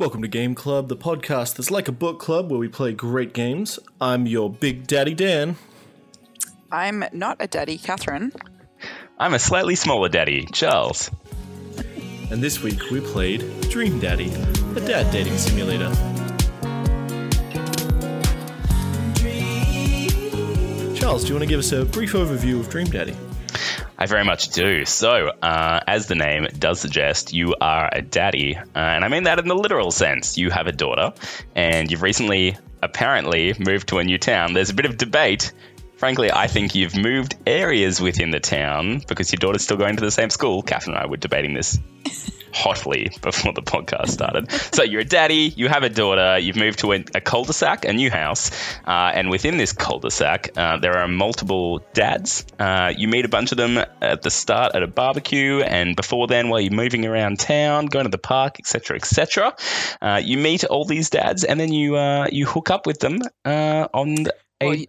Welcome to Game Club, the podcast that's like a book club where we play great games. I'm your big daddy Dan. I'm not a daddy, Catherine. I'm a slightly smaller daddy, Charles. And this week we played Dream Daddy, a dad dating simulator. Charles, do you want to give us a brief overview of Dream Daddy? I very much do. So, uh, as the name does suggest, you are a daddy. Uh, and I mean that in the literal sense. You have a daughter, and you've recently, apparently, moved to a new town. There's a bit of debate. Frankly, I think you've moved areas within the town because your daughter's still going to the same school. Catherine and I were debating this hotly before the podcast started. So you're a daddy, you have a daughter, you've moved to a, cul-de-sac, a new house, uh, and within this cul-de-sac, uh, there are multiple dads. Uh, you meet a bunch of them at the start at a barbecue, and before then, while you're moving around town, going to the park, etc., etc., uh, you meet all these dads, and then you uh, you hook up with them uh, on a.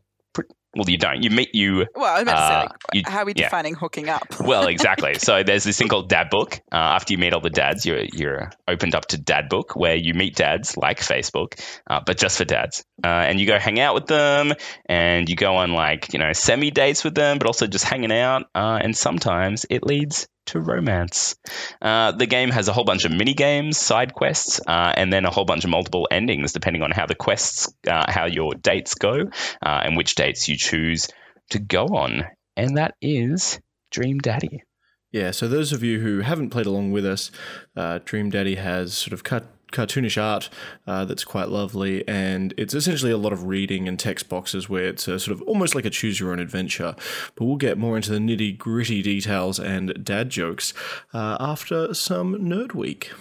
Well, you- don't. You meet you. Well, I about to say, Uh, like, you- how are we yeah. defining hooking up? Well, exactly. so there's this thing called Dad Book. Uh, after you meet all the dads, you're you're opened up to Dad Book, where you meet dads like Facebook, uh, but just for dads. Uh, and you go hang out with them, and you go on like you know semi dates with them, but also just hanging out. Uh, and sometimes it leads to romance. Uh, the game has a whole bunch of mini games, side quests, uh, and then a whole bunch of multiple endings, depending on how the quests, uh, how your dates go, uh, and which dates you choose to go on. And that is Dream Daddy. Yeah, so those of you who haven't played along with us, uh, Dream Daddy has sort of cut cartoonish art uh, that's quite lovely, and it's essentially a lot of reading and text boxes where it's sort of almost like a choose your own adventure. But we'll get more into the nitty gritty details and dad jokes uh, after some Nerd Week.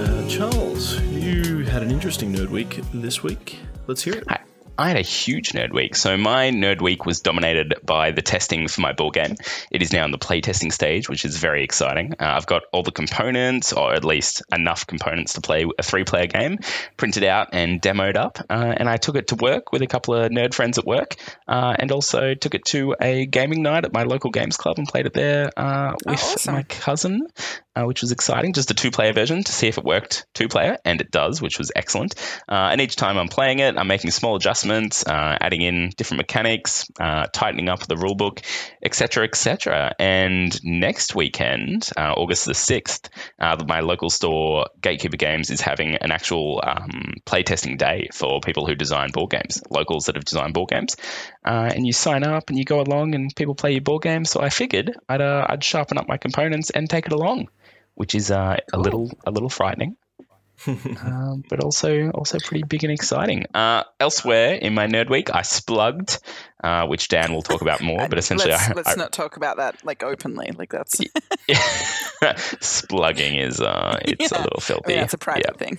Uh, Charles, you had an interesting Nerd Week this week. Let's hear it. I, I had a huge nerd week. So my nerd week was dominated by the testing for my board game. It is now in the playtesting stage, which is very exciting. Uh, I've got all the components, or at least enough components to play a three-player game, printed out and demoed up. Uh, and I took it to work with a couple of nerd friends at work, uh, and also took it to a gaming night at my local games club and played it there uh, with awesome. my cousin. Uh, which was exciting. Just a two player version to see if it worked two player, and it does, which was excellent. Uh, and each time I'm playing it, I'm making small adjustments, uh, adding in different mechanics, uh, tightening up the rulebook, etc., etc. And next weekend, uh, August the 6th, uh, my local store, Gatekeeper Games, is having an actual um, playtesting day for people who design board games, locals that have designed board games. And you sign up and you go along and people play your board game. So I figured I'd, I'd sharpen up my components and take it along which is uh, a little a little frightening, um, but also also pretty big and exciting. Uh, elsewhere in my nerd week, I splugged, uh, which Dan will talk about more. But essentially, let's, I, let's I, not talk about that like openly. Like that's, splugging is uh, it's a little filthy. mean, that's a private Yeah. thing.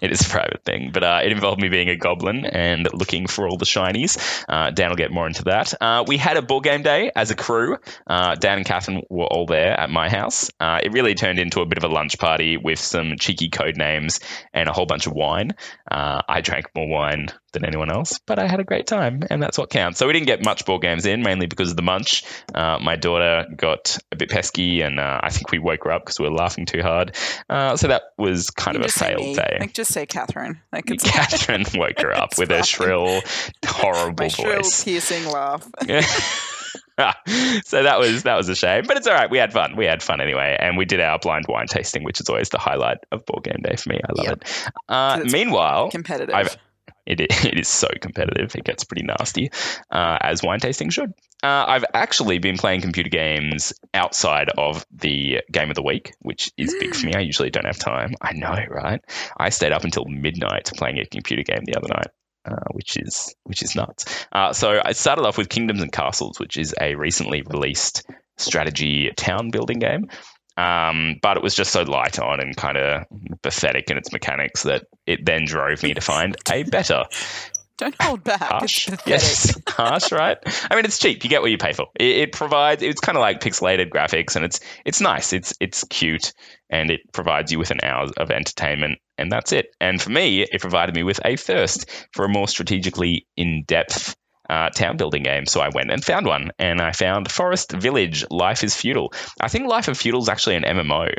It is a private thing, but uh, it involved me being a goblin and looking for all the shinies. Uh, Dan will get more into that. Uh, we had a board game day as a crew. Uh, Dan and Catherine were all there at my house. Uh, it really turned into a bit of a lunch party with some cheeky code names and a whole bunch of wine. Uh, I drank more wine than anyone else, but I had a great time, and that's what counts. So we didn't get much board games in, mainly because of the munch. Uh, my daughter got a bit pesky, and uh, I think we woke her up because we were laughing too hard. Uh, so that was kind You of a failed day. Like just say Catherine. Like Catherine woke her up with her shrill, horrible my shrill, voice. piercing laugh. so that was that was a shame, but it's all right. We had fun. We had fun anyway, and we did our blind wine tasting, which is always the highlight of board game day for me. I love Yep. it. Uh, meanwhile, Competitive. I've, it, it is so competitive. It gets pretty nasty, uh, as wine tasting should. Uh, I've actually been playing computer games outside of the game of the week, which is big for me. I usually don't have time. I know, right? I stayed up until midnight playing a computer game the other night. Uh, which is which is nuts. Uh, so I started off with Kingdoms and Castles, which is a recently released strategy town building game. Um, but it was just so light on and kind of pathetic in its mechanics that it then drove me to find a better Don't hold back. harsh. It's. Yes, harsh, right? I mean, it's cheap. You get what you pay for. It, it provides. It's kind of like pixelated graphics, and it's it's nice. It's it's cute, and it provides you with an hour of entertainment, and that's it. And for me, it provided me with a thirst for a more strategically in depth. Uh, town building game. So I went and found one, and I found Forest Village Life is Feudal. I think Life of Feudal is actually an MMO,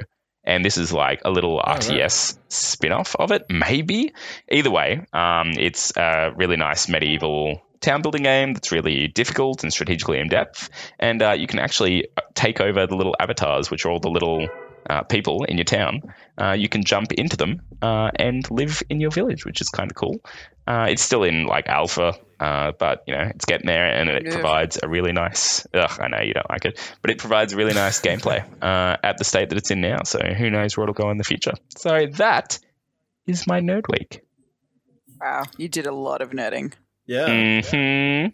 and this is like a little right. RTS spin off of it, maybe. Either way, um, it's a really nice medieval town building game that's really difficult and strategically in depth. And uh, you can actually take over the little avatars, which are all the little uh, people in your town. Uh, you can jump into them uh, and live in your village, which is kind of cool. Uh, it's still in like alpha, uh, but you know it's getting there, and it Yeah. provides a really nice. Ugh, I know you don't like it, but it provides a really nice gameplay uh, at the state that it's in now. So who knows where it'll go in the future. So that is my nerd week. Wow, you did a lot of nerding. Yeah. hmm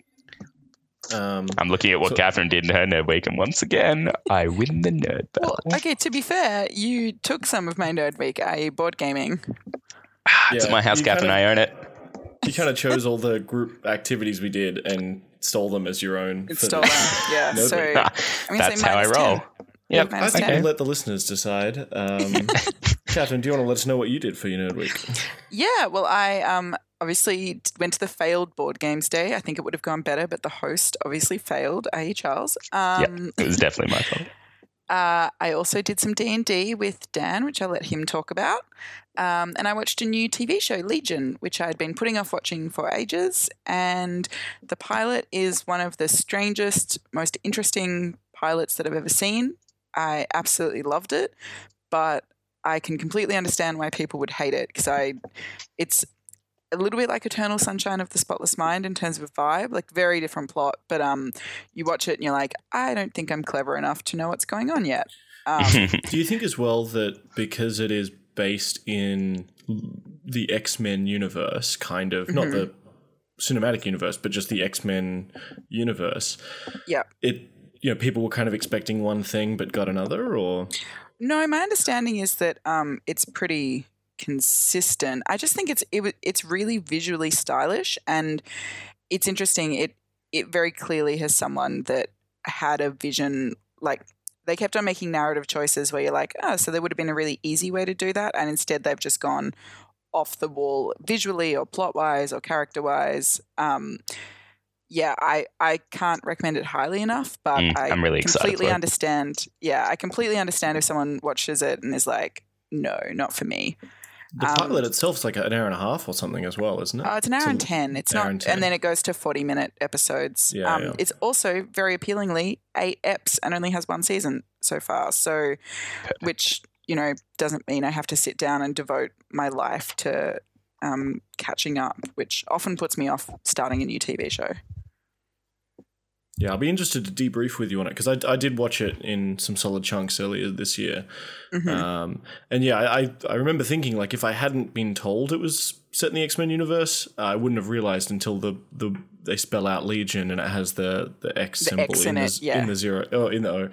Um, I'm looking at what So- Catherine did in her nerd week, and once again, I win the nerd battle. Well, okay. To be fair, you took some of my nerd week, i.e., board gaming. it's yeah, my house, you Catherine. kinda- I own it. you kind of chose all the group activities we did and stole them as your own. It's for stolen. the- Yeah. Nerd so week. I'm gonna That's say how I roll. 10. Yep. I think okay. we'll let the listeners decide. Um, Catherine, do you want to let us know what you did for your nerd week? Yeah, well, I um obviously t- went to the failed board games day. I think it would have gone better, but the host obviously failed. I.e. Charles. Um, It was definitely my fault. uh, I also did some D and D with Dan, which I'll let him talk about. Um, and I watched a new TV show, Legion, which I'd been putting off watching for ages. And the pilot is one of the strangest, most interesting pilots that I've ever seen. I absolutely loved it, but I can completely understand why people would hate it because I, it's a little bit like Eternal Sunshine of the Spotless Mind in terms of a vibe, like very different plot. But um, you watch it and you're like, I don't think I'm clever enough to know what's going on yet. Um, Do you think as well that because it is based in the X Men universe, kind of not the cinematic universe, but just the X Men universe, yeah. it you know people were kind of expecting one thing but got another, or No, my understanding is that um, it's pretty consistent. I just think it's it, it's really visually stylish and it's interesting. It it very clearly has someone that had a vision. Like they kept on making narrative choices where you're like, oh, so there would have been a really easy way to do that, and instead they've just gone off the wall visually or plot wise or character wise. Um, yeah, I, I can't recommend it highly enough, but Mm, I I'm really excited completely it. understand. Yeah, I completely understand if someone watches it and is like, no, not for me. the Um, pilot is like an hour and a half or something as well, isn't it? Uh, it's an hour It's a- and 10. It's not, and and, then it goes to 40 minute episodes. Yeah, um, yeah. It's also very appealingly eight eps and only has one season so far. So, which, you know, doesn't mean I have to sit down and devote my life to um, catching up, which often puts me off starting a new TV show. Yeah, I'll be interested to debrief with you on it because I, I did watch it in some solid chunks earlier this year. Mhm. Um, and yeah, I, I- I remember thinking like if I hadn't been told it was set in the X Men universe, I wouldn't have realized until the, the they spell out Legion and it has the the X The symbol X in, in the, it, yeah. in the zero oh in the O.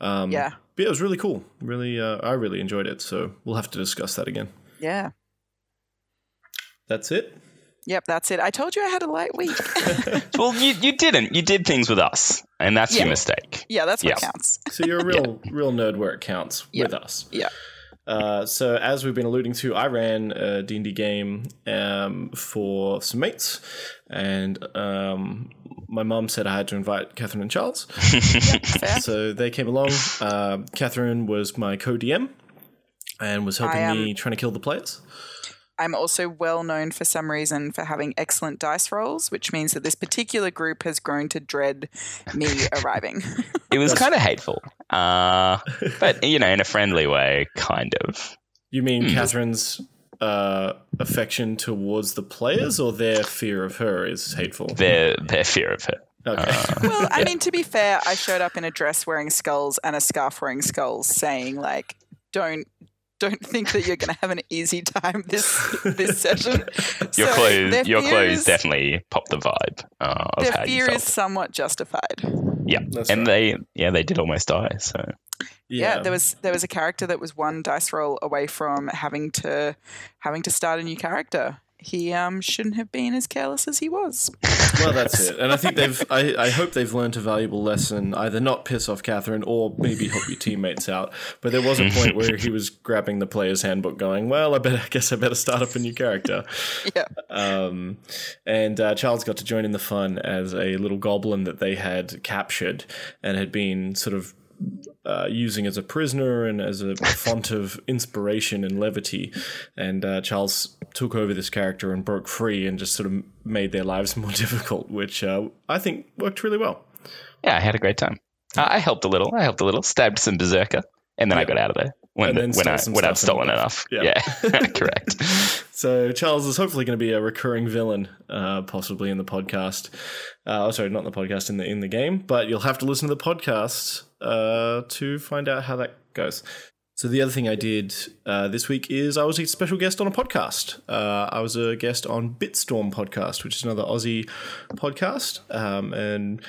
Um, Yeah. but yeah, it was really cool. Really, uh, I really enjoyed it. So we'll have to discuss that again. Yeah. That's it. Yep, that's it. I told you I had a light week. well, you, you didn't. You did things with us, and that's Yeah. your mistake. yeah, that's what Yeah. counts. So you're a real real nerd where it counts Yeah. with us. Yeah. Uh, so as we've been alluding to, I ran a D&D game um, for some mates, and um, my mum said I had to invite Catherine and Charles. Fair. so they came along. Uh, Catherine was my co-DM and was helping I, um, me trying to kill the players. I'm also well known for some reason for having excellent dice rolls, which means that this particular group has grown to dread me arriving. It was kind of hateful, uh, but you know, in a friendly way, kind of. You mean Hmm. Catherine's uh, affection towards the players, or their fear of her is hateful? Their their fear of her. Okay. well, I mean, to be fair, I showed up in a dress wearing skulls and a scarf wearing skulls, saying like, "Don't." Don't think that you're going to have an easy time this this session. Your So clothes, your clothes is- definitely pop the vibe uh, of Their how you fear felt. is somewhat justified. yeah, That's and right. they yeah they did almost die. So yeah. there was there was a character that was one dice roll away from having to having to start a new character. He um, shouldn't have been as careless as he was. Well, that's it. And I think they've. I, I hope they've learned a valuable lesson. Either not piss off Catherine, or maybe help your teammates out. But there was a point where he was grabbing the player's handbook, going, "Well, I better. I guess I better start up a new character." Yeah. Um, and uh, Charles got to join in the fun as a little goblin that they had captured and had been sort of uh, using as a prisoner and as a font of inspiration and levity. And uh, Charles took over this character and broke free and just sort of made their lives more difficult, which uh, I think worked really well. Yeah, I had a great time. I I helped a little. I helped a little. Stabbed some berserker, and then I got out of there when when I when I've stolen left. enough. Yeah. Yeah, correct. So Charles is hopefully going to be a recurring villain, uh, possibly in the podcast. Uh, oh, sorry, not in the podcast in the in the game, but you'll have to listen to the podcast uh, to find out how that goes. So the other thing I did uh, this week is I was a special guest on a podcast. Uh, I was a guest on Bitstorm podcast, which is another Aussie podcast, um, and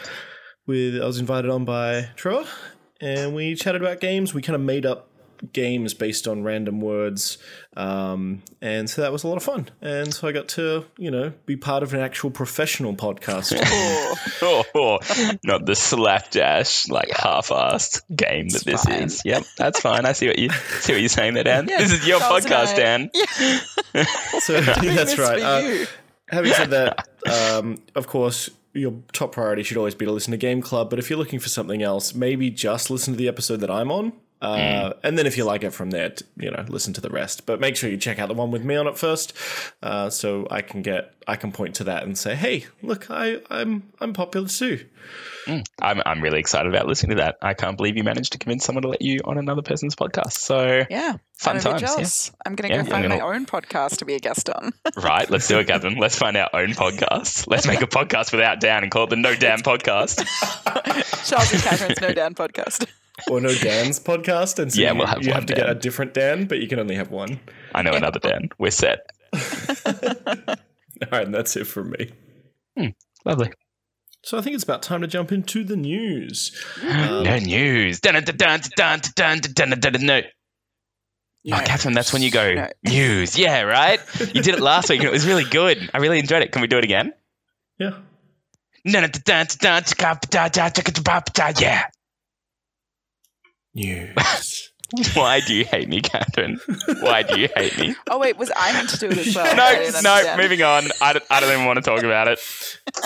with I was invited on by Trevor, and we chatted about games. We kind of made up games based on random words, um, and so that was a lot of fun. And so I got to you know be part of an actual professional podcast. Oh, oh, not the slapdash like half-assed game that this fine. is. Yep, that's fine. I see what you see what you're saying there, Dan. Yeah, this is your podcast, I- Dan. so that's right. Uh, having said that, um, of course, your top priority should always be to listen to Game Club. But if you're looking for something else, maybe just listen to the episode that I'm on. Uh, And then if you like it from there, you know, listen to the rest. But make sure you check out the one with me on it first, uh, so I can get I can point to that and say, hey, look, I I'm I'm popular too. I'm I'm really excited about listening to that. I can't believe you managed to convince someone to let you on another person's podcast. So Yeah. Fun I'm times, yeah. I'm going to Yeah, go find gonna- my own podcast to be a guest on. right, let's do it, Catherine. Let's find our own podcast. Let's make a podcast without Dan and call it the No Dan Podcast. Charles and Catherine's No Down podcast. or no Dan's podcast, and so yeah, you, we'll have you have to Dan. get a different Dan, but you can only have one. I know another Dan. We're set. All right, and that's it from me. Hmm, lovely. So I think it's about time to jump into the news. Um, no news. No. Yeah. Oh, Catherine, that's when you go no. news. Yeah, right. You did it last week, and it was really good. I really enjoyed it. Can we do it again? Yeah. Yeah. News. Why do you hate me, Catherine? Why do you hate me? Oh, wait, was I meant to do it as well? No, no. understand. Moving on. I don't, I don't even want to talk about it.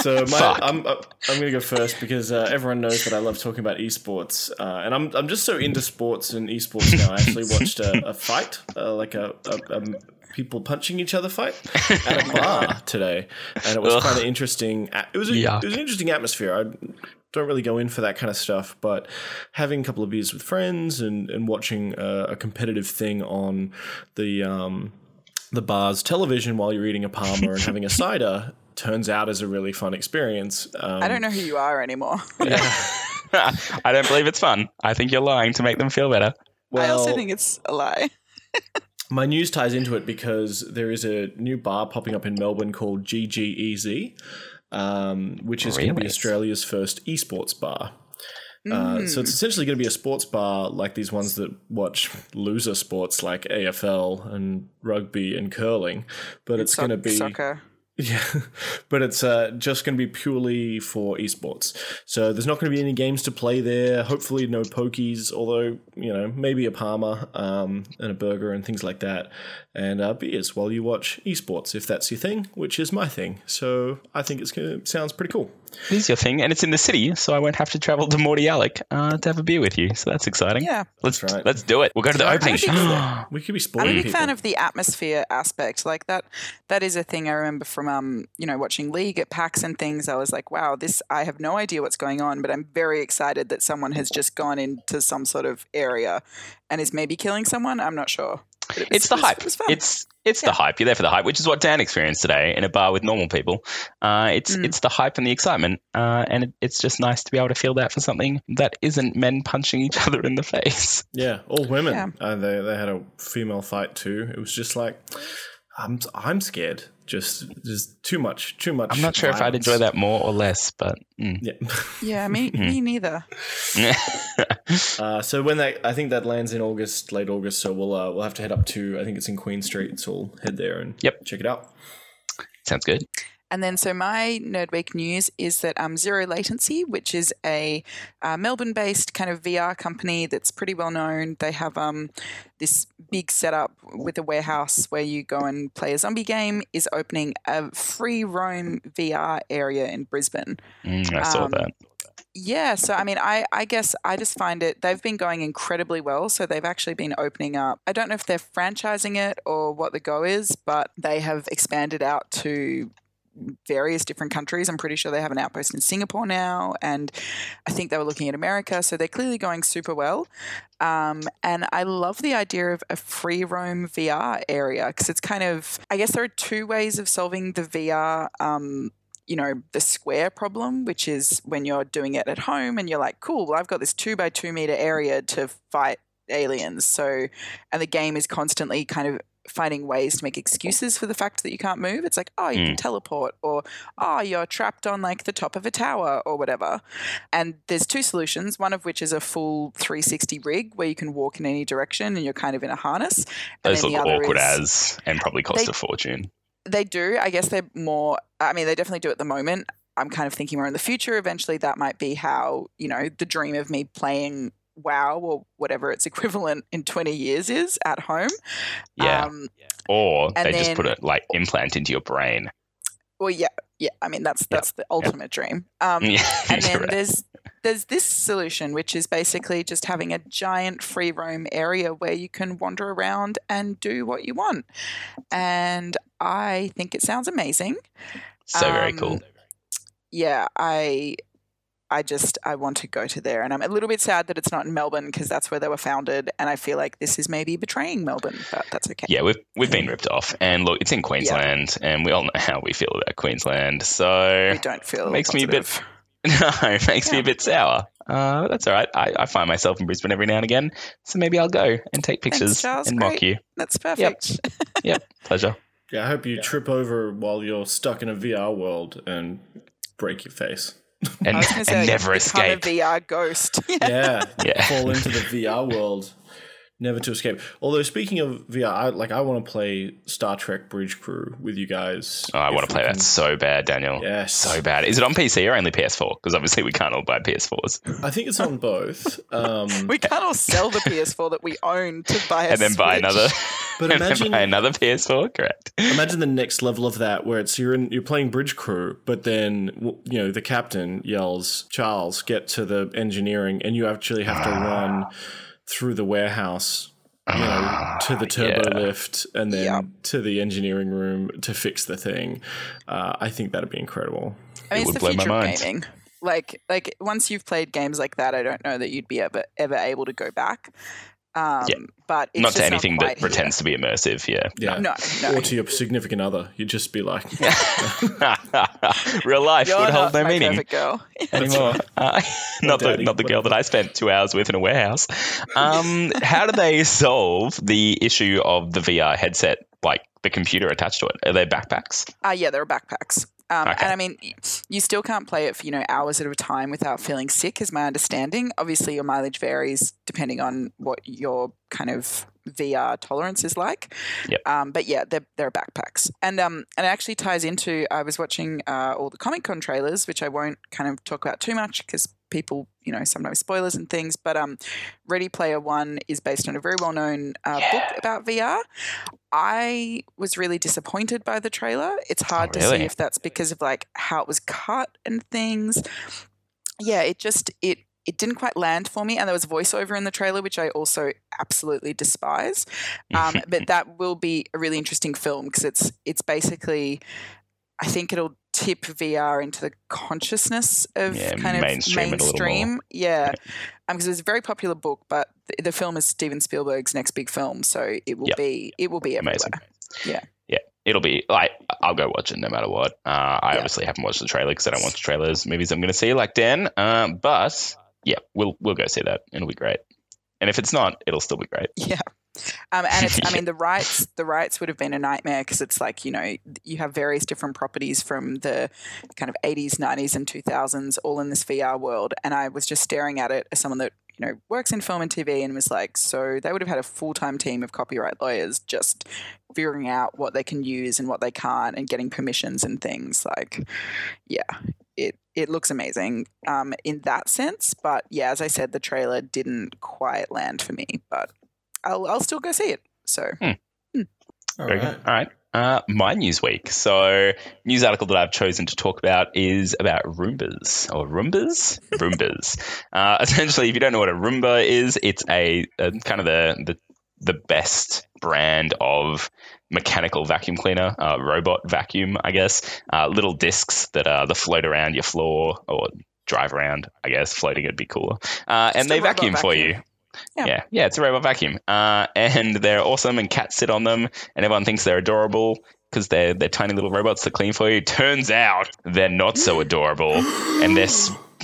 So my, I'm uh, I'm going to go first because uh, everyone knows that I love talking about esports, uh, and I'm I'm just so into sports and esports now. I actually watched a, a fight, uh, like a, a, a people punching each other fight at a bar today, and it was kind of interesting. It was a, Yuck. it was an interesting atmosphere. I don't really go in for that kind of stuff, but having a couple of beers with friends and and watching a, a competitive thing on the um, the bar's television while you're eating a parma and having a cider turns out as a really fun experience. Um, I don't know who you are anymore. I don't believe it's fun. I think you're lying to make them feel better. I also think it's a lie. my news ties into it because there is a new bar popping up in Melbourne called GGEZ, um, which is going to be Australia's first esports bar. Uh, so it's essentially going to be a sports bar like these ones that watch loser sports like AFL and rugby and curling, but it's going to be soccer. Yeah, but it's uh, just going to be purely for esports. So there's not going to be any games to play there. Hopefully, no pokies, although, you know, maybe a Parma um, and a burger and things like that. And uh, beers while you watch esports, if that's your thing, which is my thing. So I think gonna, sounds pretty cool. It is your thing, and it's in the city, so I won't have to travel to Mordialloc uh, to have a beer with you. So that's exciting. Yeah. let's That's right. let's do it. We'll go to the I'm opening. big. We could be I'm a big fan of the atmosphere aspect. Like that that is a thing I remember from um, you know, watching League at PAX and things. I was like, wow, this I have no idea what's going on, but I'm very excited that someone has just gone into some sort of area and is maybe killing someone. I'm not sure. But it was- it's the it hype. It was fun. It's it's Yeah. the hype. You're there for the hype, which is what Dan experienced today in a bar with normal people. Uh, it's Mm. it's the hype and the excitement, uh, and it, it's just nice to be able to feel that for something that isn't men punching each other in the face. Yeah, all women. Yeah. Uh, they, they had a female fight too. It was just like, I'm, I'm scared. Just, just too much, too much. I'm not sure if I'd enjoy that more or less, but mm. Yeah. yeah, me Hmm. me neither. Uh, so when that, I think that lands in August, late August. So we'll uh, we'll have to head up to. I think it's in Queen Street. So we'll head there and Yep. check it out. Sounds good. And then, so my Nerdweek news is that um, Zero Latency, which is a uh, Melbourne based kind of VR company that's pretty well known, they have um, this big setup with a warehouse where you go and play a zombie game, is opening a free roam VR area in Brisbane. Mm, I saw Um, that. Yeah, so I mean, I, I guess I just find it, they've been going incredibly well. So they've actually been opening up, I don't know if they're franchising it or what the go is, but they have expanded out to various different countries. I'm pretty sure they have an outpost in Singapore now, and I think they were looking at America. So they're clearly going super well. Um, and I love the idea of a free roam VR area because it's kind of, I guess there are two ways of solving the VR. Um, you know, the square problem, which is when you're doing it at home and you're like, cool, well, I've got this two by two meter area to fight aliens. So, and the game is constantly kind of finding ways to make excuses for the fact that you can't move. It's like, oh, you can mm. teleport, or oh, you're trapped on like the top of a tower, or whatever. And there's two solutions, one of which is a full 360 rig where you can walk in any direction and you're kind of in a harness. And Those look the other awkward is- as and probably cost They- a fortune. they do. I guess they're more. I mean, they definitely do at the moment. I'm kind of thinking more in the future. Eventually, that might be how you know the dream of me playing WoW or whatever its equivalent in 20 years is at home. Yeah. Um, or and they just put then- a like implant into your brain. well, yeah, yeah. I mean, that's that's the ultimate dream. Um, yeah. and then correct. there's there's this solution which is basically just having a giant free roam area where you can wander around and do what you want and i think it sounds amazing so very um, cool. yeah i i just i want to go to there and i'm a little bit sad that it's not in melbourne because that's where they were founded and i feel like this is maybe betraying melbourne but that's okay Yeah, we've we've been ripped off, and look, it's in Queensland, and we all know how we feel about Queensland. So we don't feel makes me a bit- no, it makes me a bit sour. Uh, that's all right. I, I find myself in Brisbane every now and again, so maybe I'll go and take pictures Charles. and mock Great. you. that's perfect Yep. Pleasure. Yeah, I hope you trip over while you're stuck in a VR world and break your face. And, i was say and like, never become escape. a vr ghost Yeah, Yeah. fall into the VR world, never to escape. Although speaking of VR, I, like I want to play Star Trek Bridge Crew with you guys. Oh, I want to we play that so bad, Daniel. Yes, So bad. Is it on PC or only PS4? Because obviously we can't all buy PS4s. I think it's on both. Um, we can't all sell the ps4 that we own to buy a and then buy another. But and then imagine- buy another PS4. Correct. Imagine the next level of that, where it's you're in, you're playing bridge crew, but then you know the captain yells, "Charles, get to the engineering," and you actually have to run through the warehouse, you know, to the turbo Ah, yeah. lift, and then Yep. to the engineering room to fix the thing. Uh, I think that'd be incredible. I mean, It it's would the blow my future of mind. gaming. Like, like once you've played games like that, I don't know that you'd be ever ever able to go back. Um, Yeah. But it's not to just anything quite that here. pretends to be immersive. Yeah. Yeah, No, no. or to your significant other, you'd just be like, Real life You're would hold no meaning perfect girl. anymore. Uh, not the not the girl that. I spent two hours with in a warehouse. Um, how do they solve the issue of the VR headset, like the computer attached to it? Are they backpacks? Uh, yeah, they're backpacks. Um, Okay. And I mean, you still can't play it for you know hours at a time without feeling sick, is my understanding. Obviously, your mileage varies depending on what your kind of VR tolerance is like. Yep. Um, but yeah, they're, they're backpacks, and um, and it actually ties into. I was watching uh, all the Comic Con trailers, which I won't kind of talk about too much because people, you know, sometimes spoilers and things. But um, Ready Player One is based on a very well known uh, book about VR. I was really disappointed by the trailer. It's hard to see if that's because of like how it was cut and things. Yeah, it just it it didn't quite land for me, and there was voiceover in the trailer, which I also absolutely despise. Um, but that will be a really interesting film because it's it's basically, I think it'll tip VR into the consciousness of Yeah, kind of mainstream it a little more. Yeah, because it's a very popular book, but the, the film is Steven Spielberg's next big film, so it will Yep. be it will be everywhere. Amazing. Yeah. Yeah. It'll be like I'll go watch it no matter what. Uh, I Yeah. obviously haven't watched the trailer because I don't watch trailers. Movies I'm going to see like Dan. Uh, but yeah, we'll we'll go see that. It'll be great. And if it's not, it'll still be great. Yeah. Um, and it's, I mean, the rights, the rights would have been a nightmare because it's like, you know, you have various different properties from the kind of 80s, 90s, and 2000s all in this VR world. And I was just staring at it as someone that you know, works in film and TV and was like, so they would have had a full time team of copyright lawyers just figuring out what they can use and what they can't and getting permissions and things. Like, yeah, it it looks amazing um, in that sense. But yeah, as I said, the trailer didn't quite land for me, but I'll I'll still go see it. So. Hmm. All Very right. good. All right. Uh, my news week. So, news article that I've chosen to talk about is about Roombas or Roombas, Roombas. Uh, essentially, if you don't know what a Roomba is, it's a, a kind of the, the the best brand of mechanical vacuum cleaner, uh, robot vacuum, I guess. Uh, little discs that uh, that float around your floor or drive around. I guess floating would be cooler. Uh, and they robot vacuum for you. Yeah. Yeah. yeah, it's a robot vacuum, uh, and they're awesome, and cats sit on them, and everyone thinks they're adorable because they're they're tiny little robots that clean for you. Turns out they're not so adorable, and they're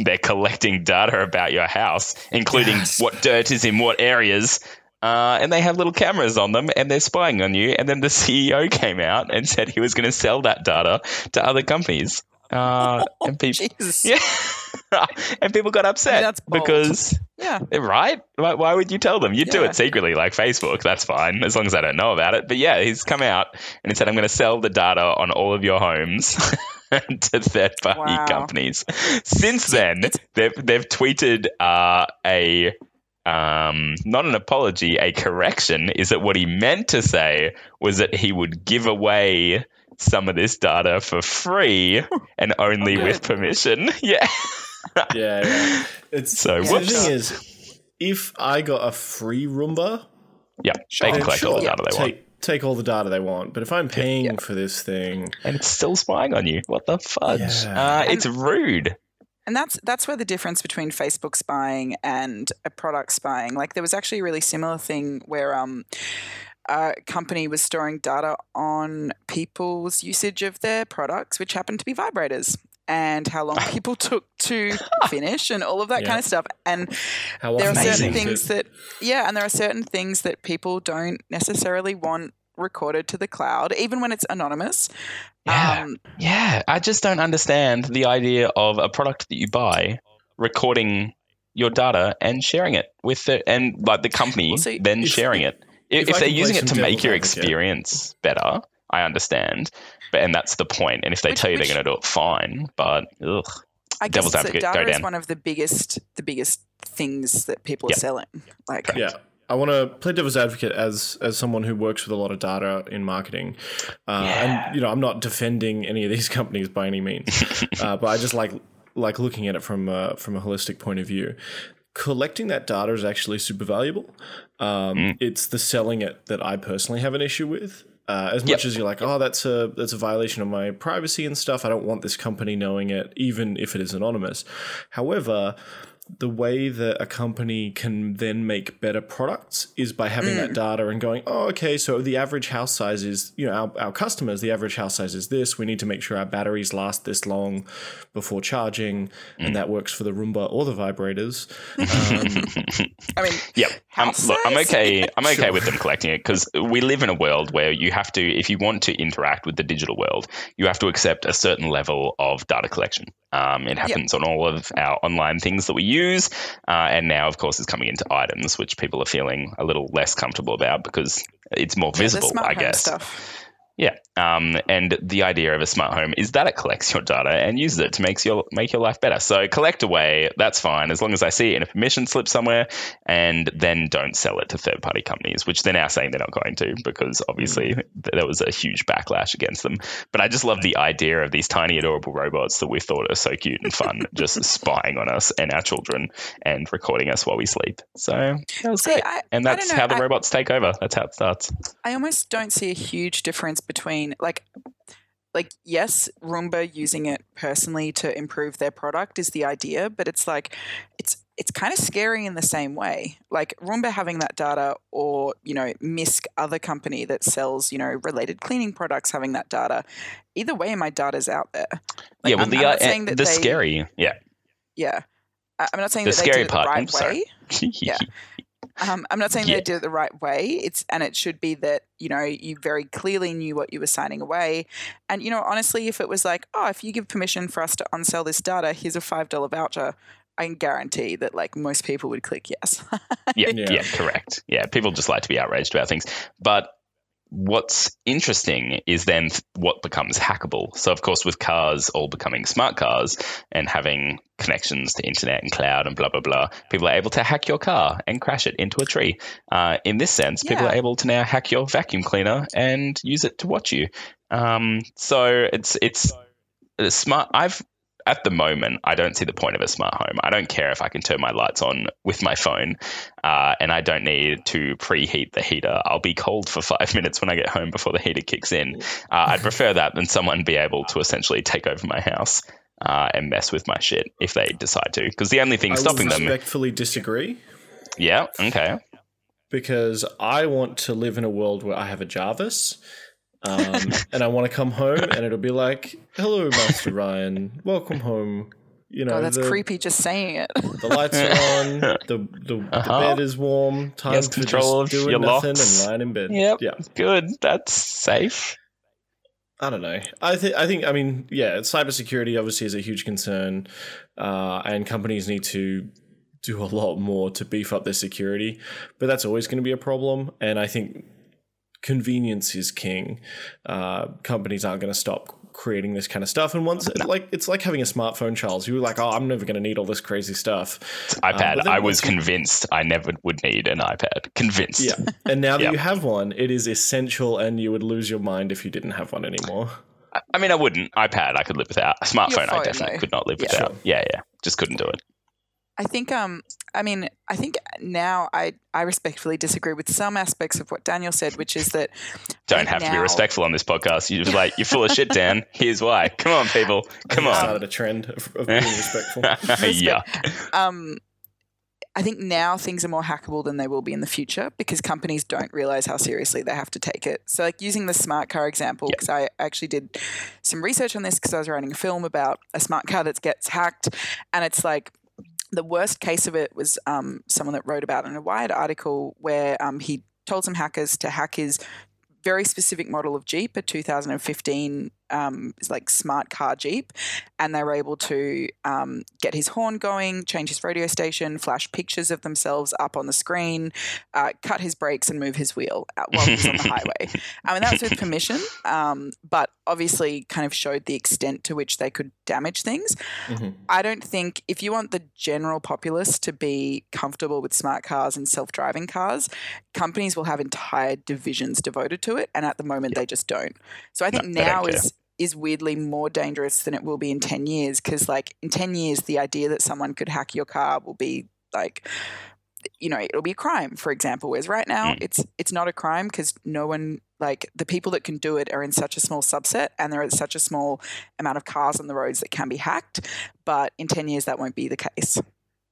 they're collecting data about your house, including Yes. what dirt is in what areas. Uh, and they have little cameras on them, and they're spying on you. And then the CEO came out and said he was going to sell that data to other companies. Uh, and people, Jesus. yeah, and people got upset that's bold. because Yeah. Right? Why, why would you tell them? You'd do it secretly, like Facebook. That's fine, as long as I don't know about it. But yeah, he's come out and he said, I'm going to sell the data on all of your homes to third party Wow. companies. Since then, they've, they've tweeted uh, a. Um, not an apology, a correction is that what he meant to say was that he would give away some of this data for free and only Oh, with permission. Yeah. Yeah, yeah. It's So the thing is, if I got a free Roomba, Yeah. They can then collect all the data they want. take, Take all the data they want, but if I'm paying Yeah. for this thing, and it's still spying on you. What the fudge? Yeah. Uh, it's rude. And that's that's where the difference between Facebook spying and a product spying. Like there was actually a really similar thing where um a company was storing data on people's usage of their products, which happened to be vibrators, and how long people took to finish and all of that Yeah. kind of stuff. And how there are certain things that yeah, and there are certain things that people don't necessarily want recorded to the cloud, even when it's anonymous. Yeah. Um, Yeah, I just don't understand the idea of a product that you buy recording your data and sharing it with the and like the company Well, so then if- sharing it. If, if if they're using it to make your advocate. experience better, I understand. But and that's the point. And if they Which- tell you which- they're going to do it, fine. But ugh, I guess Devil's it's that advocate, data is one of the biggest the biggest things that people Yeah. are selling. Like Yeah. I want to play devil's advocate as as someone who works with a lot of data in marketing, uh, Yeah. and you know I'm not defending any of these companies by any means, uh, but I just like like looking at it from a, from a holistic point of view. Collecting that data is actually super valuable. Um, Mm. It's the selling it that I personally have an issue with. Uh, as Yep. much as you're like, oh, that's a that's a violation of my privacy and stuff. I don't want this company knowing it, even if it is anonymous. However, the way that a company can then make better products is by having that data and going, oh, okay, so the average house size is, you know, our, our customers, the average house size is this. We need to make sure our batteries last this long before charging, and that works for the Roomba or the vibrators. Um, I mean, Yep. Um, House look, I'm okay. I'm okay Sure. with them collecting it because we live in a world where you have to, if you want to interact with the digital world, you have to accept a certain level of data collection. Um, it happens on all of our online things that we use, uh, and now, of course, it's coming into items, which people are feeling a little less comfortable about because it's more yeah, visible, smart I guess. stuff. Yeah. Um, and the idea of a smart home is that it collects your data and uses it to make your make your life better. So collect away, that's fine, as long as I see it in a permission slip somewhere, and then don't sell it to third party companies, which they're now saying they're not going to because obviously th- there was a huge backlash against them. But I just love the idea of these tiny adorable robots that we thought are so cute and fun, just spying on us and our children and recording us while we sleep. So that was See, great. I, And that's how the I- robots take over. That's how it starts. I almost don't see a huge difference between like like yes, Roomba using it personally to improve their product is the idea, but it's like it's it's kind of scary in the same way. Like Roomba having that data or, you know, Misk other company that sells, you know, related cleaning products having that data. Either way my data's out there. Like, yeah, well, I'm- the I'm uh, saying that the they- scary, yeah, Yeah. I'm not saying The that they scary did it part- the right I'm sorry. way. Yeah. Um, I'm not saying Yeah. they did it the right way. It's and it should be that you know you very clearly knew what you were signing away. And you know, honestly, if it was like, oh, if you give permission for us to unsell this data, here's a five dollar voucher. I can guarantee that like most people would click yes. Yeah, Yeah. yeah, correct. Yeah, people just like to be outraged about things. But what's interesting is then what becomes hackable. So, of course, with cars all becoming smart cars and having connections to internet and cloud and blah, blah, blah, people are able to hack your car and crash it into a tree. Uh, in this sense, people are able to now hack your vacuum cleaner and use it to watch you. Um, so it's it's smart. I've at the moment, I don't see the point of a smart home. I don't care if I can turn my lights on with my phone, uh, and I don't need to preheat the heater. I'll be cold for five minutes when I get home before the heater kicks in. Uh, I'd prefer that than someone be able to essentially take over my house uh, and mess with my shit if they decide to. Because the only thing I stopping them, respectfully disagree yeah, okay, because I want to live in a world where I have a Jarvis. Um, and I want to come home, and it'll be like, "Hello, Master Ryan. Welcome home." You know, oh, that's the, creepy just saying it. the lights are on, the the, Uh-huh. the bed is warm. Time Yes, for control just of doing your nothing locks. and lying in bed. Yep. Yeah. good. That's safe. I don't know. I think. I think. I mean, yeah. Cybersecurity obviously is a huge concern, uh, and companies need to do a lot more to beef up their security. But that's always going to be a problem. And I think convenience is king. Uh, companies aren't going to stop creating this kind of stuff. And once, like, it's like having a smartphone, Charles. You were like, "Oh, I'm never going to need all this crazy stuff." iPad. but then I was once you- convinced I never would need an iPad. Convinced. Yeah. And now that Yep. you have one, it is essential, and you would lose your mind if you didn't have one anymore. I- I mean, I wouldn't. iPad, I could live without. A smartphone, I definitely though. could not live Yeah. without. Sure. Yeah, yeah. Just couldn't do it. I think um I mean I think now I I respectfully disagree with some aspects of what Daniel said, which is that Don't think have to be respectful on this podcast. You're just like, you're full of shit, Dan. Here's why. Come on, people. Come I on. started a trend of, of being respectful. yeah. um I think now things are more hackable than they will be in the future because companies don't realize how seriously they have to take it. So, like using the smart car example, Yeah. because I actually did some research on this because I was writing a film about a smart car that gets hacked, and it's like the worst case of it was um, someone that wrote about in a Wired article where um, he told some hackers to hack his very specific model of Jeep, a 2015 um, it's like smart car Jeep, and they were able to um, get his horn going, change his radio station, flash pictures of themselves up on the screen, uh, cut his brakes, and move his wheel uh, while he was on the highway. I mean, that was with permission, um, but obviously kind of showed the extent to which they could damage things. Mhm. I don't think if you want the general populace to be comfortable with smart cars and self driving cars, companies will have entire divisions devoted to it. And at the moment, they just don't. So I think No, now is is weirdly more dangerous than it will be in 10 years because like in 10 years the idea that someone could hack your car will be like you know it'll be a crime for example whereas right now Mm. it's it's not a crime because no one like the people that can do it are in such a small subset and there is such a small amount of cars on the roads that can be hacked but in 10 years that won't be the case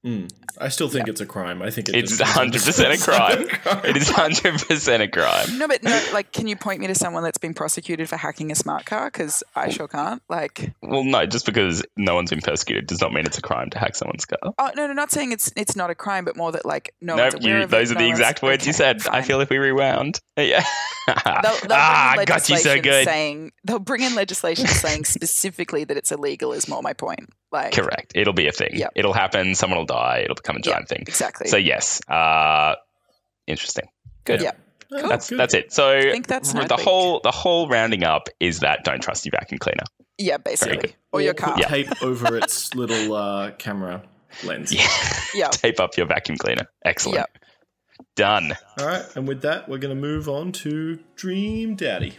Mm. I still think it's a crime. I think it It's 100% a crime. It is 100% a crime. no but no like can you point me to someone that's been prosecuted for hacking a smart car because i sure can't like Well, no, just because no one's been persecuted does not mean it's a crime to hack someone's car. oh no no not saying it's it's not a crime but more that like no No, one's aware you, of those it, are no the exact words you okay, said. I feel if we rewound. Yeah. They'll, they'll ah, got you so good. saying they'll bring in legislation saying specifically that it's illegal is more my point. Like Correct. It'll be a thing. Yep. It'll happen. Someone will die. It'll become a Yeah. giant thing. exactly. So yes, uh, interesting. Good. Yeah. Oh, That's good. that's it. So I think that's no the big- whole the whole rounding up is that don't trust your vacuum cleaner. yeah, basically, or your car. put tape over its little uh, camera lens. Yeah. Yeah. Tape up your vacuum cleaner. Excellent. Yep. Done. All right, and with that, we're going to move on to Dream Daddy.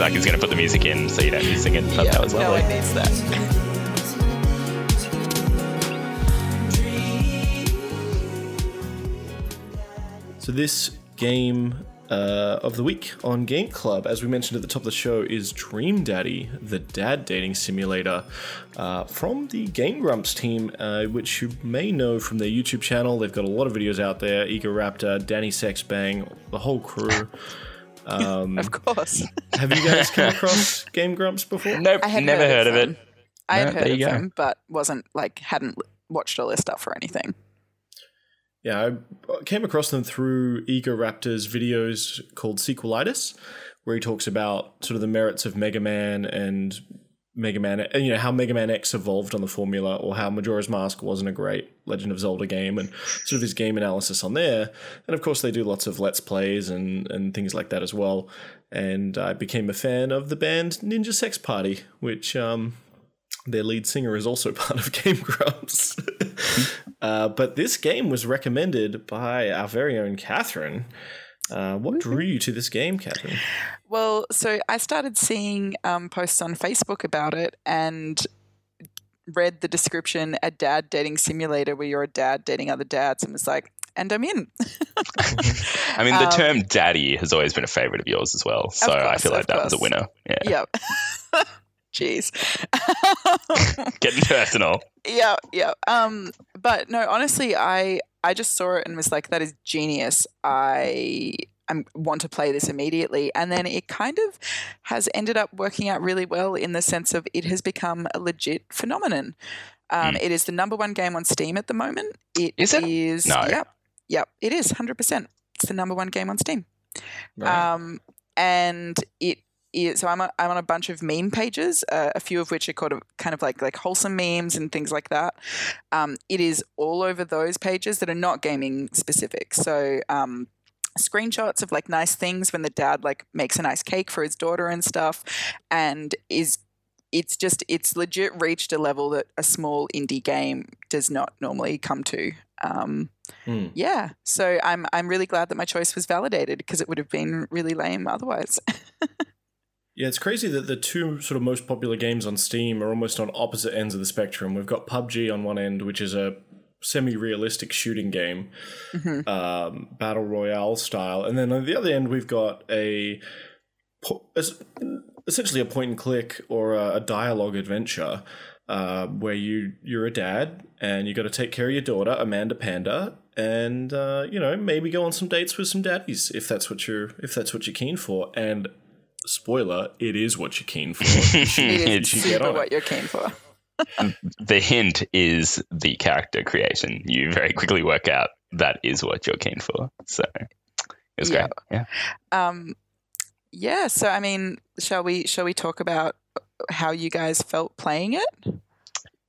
Like he's going to put the music in so you don't be singing. But Yeah, that was no lovely. needs that. So this game uh, of the week on Game Club, as we mentioned at the top of the show, is Dream Daddy, the dad dating simulator uh, from the Game Grumps team, uh, which you may know from their YouTube channel. They've got a lot of videos out there: Egoraptor, Danny Sexbang, the whole crew. Um, of course, Have you guys come across Game Grumps before? Nope. I had never heard, of them. it. I had No, heard of go. them, but wasn't like hadn't watched all their stuff or anything. Yeah, I came across them through Egoraptor's videos called Sequelitis, where he talks about sort of the merits of Mega Man and Mega Man, you know how Mega Man X evolved on the formula, or how Majora's Mask wasn't a great Legend of Zelda game, and sort of his game analysis on there. And of course, they do lots of let's plays and and things like that as well. And I became a fan of the band Ninja Sex Party, which um, their lead singer is also part of Game Grumps. uh, but this game was recommended by our very own Catherine. Uh, what drew you to this game, Catherine? Well, so I started seeing um, posts on Facebook about it and read the description a dad dating simulator where you're a dad dating other dads and was like, and I'm in. I mean, the um, term daddy has always been a favorite of yours as well. So course, I feel like that course. was a winner. Yeah. Yep. Jeez. Getting personal. Yeah, yeah. Um, but no, honestly, I I just saw it and was like, that is genius. I I want to play this immediately. And then it kind of has ended up working out really well in the sense of it has become a legit phenomenon. Um, mm. It is the number one game on Steam at the moment. It is it? Is, no. Yep. Yep. It is 100%. It's the number one game on Steam. Right. Um, and it so I'm, a, I'm on a bunch of meme pages, uh, a few of which are kind of kind of like like wholesome memes and things like that. Um, it is all over those pages that are not gaming specific. So um, screenshots of like nice things when the dad like makes a nice cake for his daughter and stuff, and is it's just it's legit reached a level that a small indie game does not normally come to. Um, mm. Yeah, so I'm I'm really glad that my choice was validated because it would have been really lame otherwise. Yeah, it's crazy that the two sort of most popular games on Steam are almost on opposite ends of the spectrum. We've got PUBG on one end, which is a semi-realistic shooting game, mm-hmm. um, battle royale style, and then on the other end we've got a essentially a point and click or a, dialogue adventure uh, where you you're a dad and you got to take care of your daughter Amanda Panda and uh, you know maybe go on some dates with some daddies if that's what you're if that's what you're keen for and spoiler, it is what you're keen for. it is super what you're keen for. the hint is the character creation. You very quickly work out that is what you're keen for. So it was yeah. great. Yeah. Um, yeah. So I mean, shall we shall we talk about how you guys felt playing it?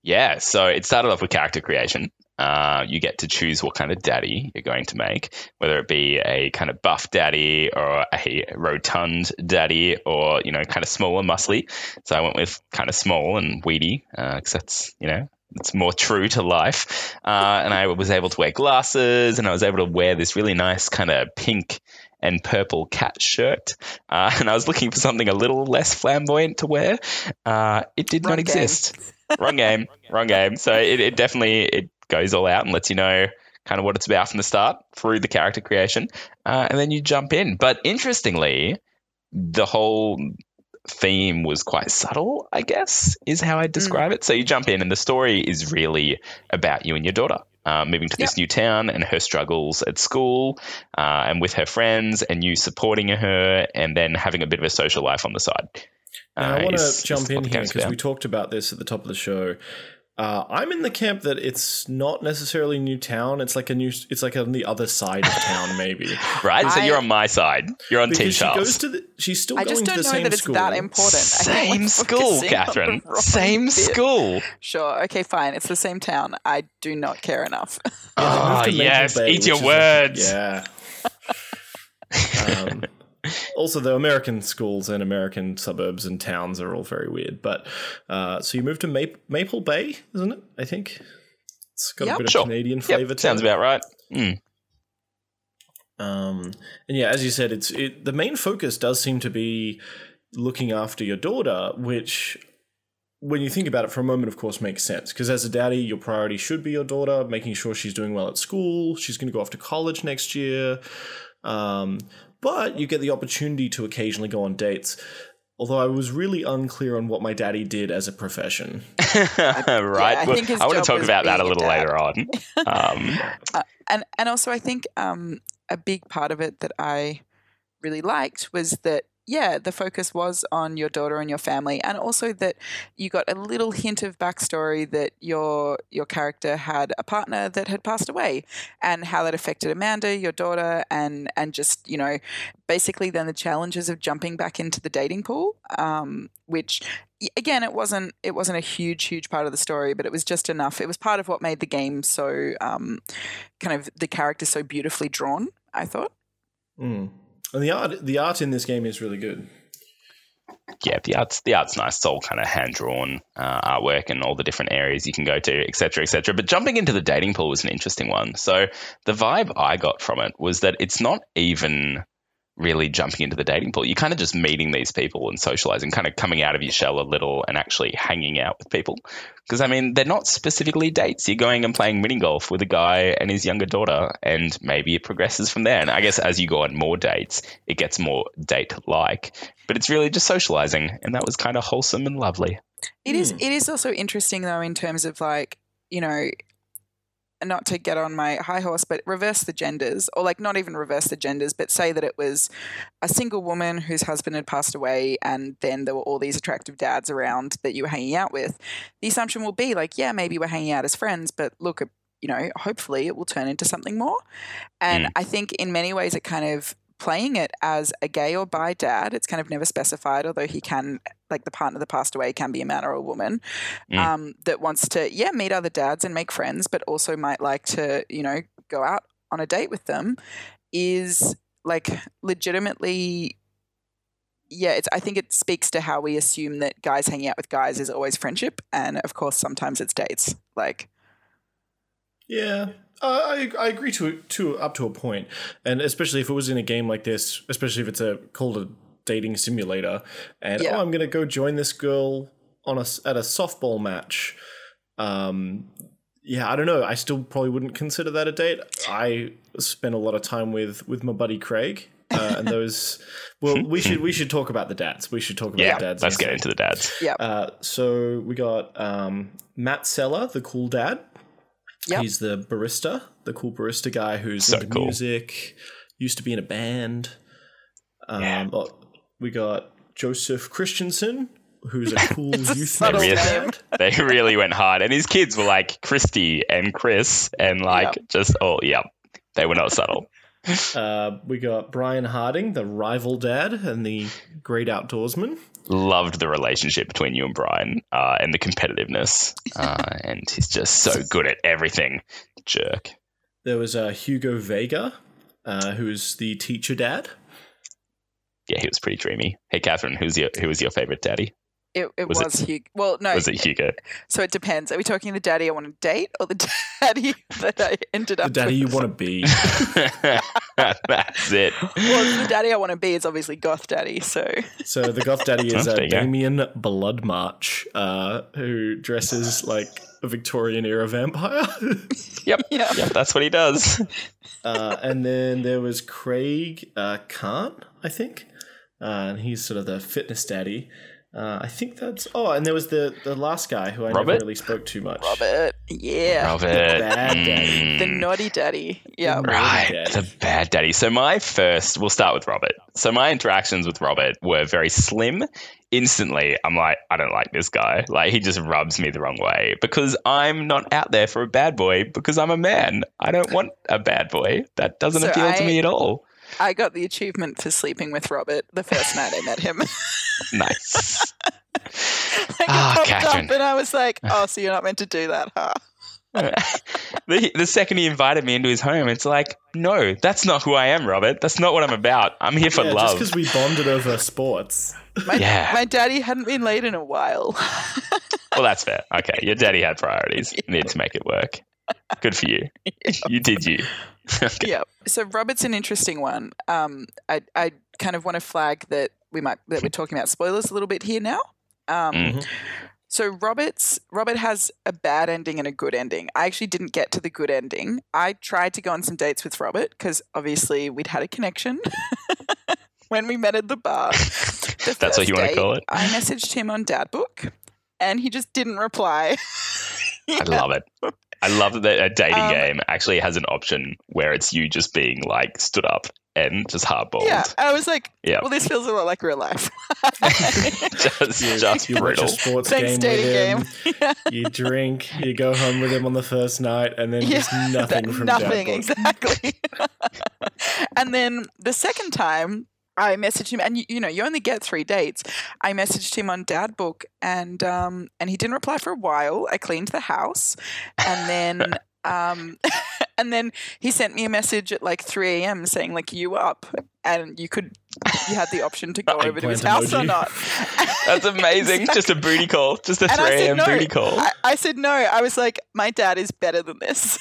Yeah. So it started off with character creation. Uh, you get to choose what kind of daddy you're going to make, whether it be a kind of buff daddy or a rotund daddy or, you know, kind of small and muscly. So I went with kind of small and weedy because uh, that's, you know, it's more true to life. Uh, and I was able to wear glasses and I was able to wear this really nice kind of pink and purple cat shirt. Uh, and I was looking for something a little less flamboyant to wear. Uh, it did Wrong not exist. Wrong game. Wrong game. So it, it definitely it goes all out and lets you know kind of what it's about from the start through the character creation, uh, and then you jump in. But interestingly, the whole theme was quite subtle, I guess, is how I describe mm. it. So you jump in, and the story is really about you and your daughter. Uh, moving to yep. this new town and her struggles at school uh, and with her friends, and you supporting her, and then having a bit of a social life on the side. Now, I want to jump in here because we talked about this at the top of the show. Uh, I'm in the camp that it's not necessarily new town. It's like a new. It's like on the other side of town, maybe. right. So you're on my side. You're on Team she Charles. Goes to the, she's still I going to the same school. It's that important. Same school, Catherine. Same bit. school. Sure. Okay. Fine. It's the same town. I do not care enough. oh yes. Bay, Eat your words. yeah. um, also, the American schools and American suburbs and towns are all very weird. But uh, so you moved to Maple, Maple Bay, isn't it? I think it's got yep, a bit sure. of Canadian flavor. Yep, sounds it. about right. Mm. Um, and yeah, as you said, it's it, the main focus does seem to be looking after your daughter, which when you think about it for a moment, of course, makes sense. Because as a daddy, your priority should be your daughter, making sure she's doing well at school. She's going to go off to college next year. Um, but you get the opportunity to occasionally go on dates. Although I was really unclear on what my daddy did as a profession. right. Yeah, I, well, I want to talk about that a little later on. Um, uh, and and also I think um, a big part of it that I really liked was that yeah, the focus was on your daughter and your family, and also that you got a little hint of backstory that your your character had a partner that had passed away, and how that affected Amanda, your daughter, and and just you know, basically then the challenges of jumping back into the dating pool, um, which again it wasn't it wasn't a huge huge part of the story, but it was just enough. It was part of what made the game so um, kind of the character so beautifully drawn. I thought. Mm. And the art, the art in this game is really good. Yeah, the art's the art's nice. It's all kind of hand drawn uh, artwork and all the different areas you can go to, etc., etc. But jumping into the dating pool was an interesting one. So the vibe I got from it was that it's not even really jumping into the dating pool. You're kind of just meeting these people and socializing, kind of coming out of your shell a little and actually hanging out with people. Because, I mean, they're not specifically dates. You're going and playing mini golf with a guy and his younger daughter, and maybe it progresses from there. And I guess as you go on more dates, it gets more date like. But it's really just socializing. And that was kind of wholesome and lovely. It is. Hmm. It is also interesting, though, in terms of like, you know, not to get on my high horse, but reverse the genders, or like not even reverse the genders, but say that it was a single woman whose husband had passed away, and then there were all these attractive dads around that you were hanging out with. The assumption will be like, yeah, maybe we're hanging out as friends, but look, you know, hopefully it will turn into something more. And mm. I think in many ways it kind of playing it as a gay or bi dad. It's kind of never specified, although he can, like the partner that passed away, can be a man or a woman mm. um, that wants to, yeah, meet other dads and make friends, but also might like to, you know, go out on a date with them. Is like legitimately yeah, it's. I think it speaks to how we assume that guys hanging out with guys is always friendship, and of course, sometimes it's dates. Like, yeah, uh, I I agree to to up to a point, and especially if it was in a game like this, especially if it's a called a dating simulator, and yeah. oh, I'm gonna go join this girl on a at a softball match. Um, yeah, I don't know. I still probably wouldn't consider that a date. I spent a lot of time with with my buddy Craig, uh, and those. Well, we should we should talk about the dads. We should talk about yeah, the dads. Let's get into the dads. Yeah. Uh, so we got um, Mat Sella, the cool dad. Yep. He's the barista, the cool barista guy who's so into cool. music, used to be in a band. Um, yeah. oh, we got Joseph Christiansen, who's a cool youth they really, they really went hard. And his kids were like Christy and Chris, and like yep. just, oh, yeah, they were not subtle. Uh, we got Brian Harding, the rival dad and the great outdoorsman loved the relationship between you and Brian uh, and the competitiveness. Uh, and he's just so good at everything. Jerk. There was uh, Hugo Vega, uh, who's the teacher dad. Yeah, he was pretty dreamy. Hey, Catherine, who's your who was your favorite daddy? It, it was, was it, Hugo. Well, no. Was it Hugo? So it depends. Are we talking the daddy I want to date or the daddy that I ended up The daddy with? you want to be. That's it. Well, the daddy I want to be is obviously Goth Daddy. So So the Goth Daddy is uh, Damien Bloodmarch, uh, who dresses like a Victorian era vampire. yep. Yeah. Yep, that's what he does. Uh, and then there was Craig uh, Cahn, I think. Uh, and he's sort of the fitness daddy. Uh, I think that's. Oh, and there was the the last guy who I Robert? never really spoke too much. Robert, yeah, Robert, the bad daddy, the naughty daddy, yeah, right, daddy. the bad daddy. So my first, we'll start with Robert. So my interactions with Robert were very slim. Instantly, I'm like, I don't like this guy. Like he just rubs me the wrong way because I'm not out there for a bad boy because I'm a man. I don't want a bad boy. That doesn't so appeal I, to me at all. I got the achievement for sleeping with Robert the first night I met him. nice. like ah, popped Catherine. up and I was like, "Oh, so you're not meant to do that, huh?" the, the second he invited me into his home, it's like, no, that's not who I am, Robert. That's not what I'm about. I'm here for yeah, love. Just because we bonded over sports. My, yeah. my daddy hadn't been laid in a while. well, that's fair. Okay, your daddy had priorities. Yeah. Needed to make it work. Good for you. Yeah. You did you. okay. Yeah. So Robert's an interesting one. Um, I I kind of want to flag that we might that we're talking about spoilers a little bit here now. Um, mm-hmm. So Robert's Robert has a bad ending and a good ending. I actually didn't get to the good ending. I tried to go on some dates with Robert because obviously we'd had a connection when we met at the bar. The That's what you want to call it. I messaged him on Dadbook, and he just didn't reply. I love it. I love that a dating Um, game actually has an option where it's you just being like stood up and just hardballed. Yeah, I was like, Yeah. well, this feels a lot like real life. just You, just you watch brutal. a sports Thanks, game dating with him. game. You drink. You go home with him on the first night, and then just Yeah, nothing that- from nothing Dad exactly. and then the second time, I messaged him, and you, you know, you only get three dates. I messaged him on Dadbook, and um, and he didn't reply for a while. I cleaned the house, and then. Um, and then he sent me a message at like 3 a.m. saying like you up, and you could you had the option to go over to his house or not. That's amazing. Exactly. Just a booty call. Just a And 3 I said a.m. no. booty call. I, I said no. I was like, my dad is better than this.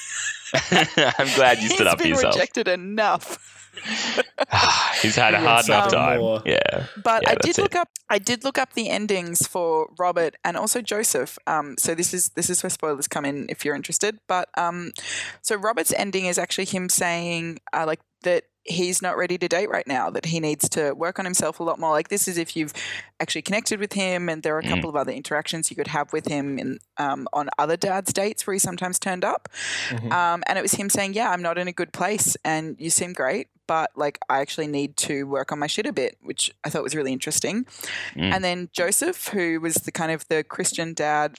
I'm glad you stood He's up for been yourself. rejected enough. He's had a hard enough time. more. Yeah. But Yeah, I that's did it. look up. I did look up the endings for Robert and also Joseph. Um, so this is this is where spoilers come in if you're interested. But um, so Robert's ending is actually him saying uh, like that he's not ready to date right now. That he needs to work on himself a lot more. Like this is if you've actually connected with him, and there are a Mm. couple of other interactions you could have with him in um, on other dads' dates where he sometimes turned up. Mhm. Um, and it was him saying, "Yeah, I'm not in a good place, and you seem great, but like I actually need to work on my shit a bit," which I thought was really interesting. Mm. And then Joseph, who was the kind of the Christian dad.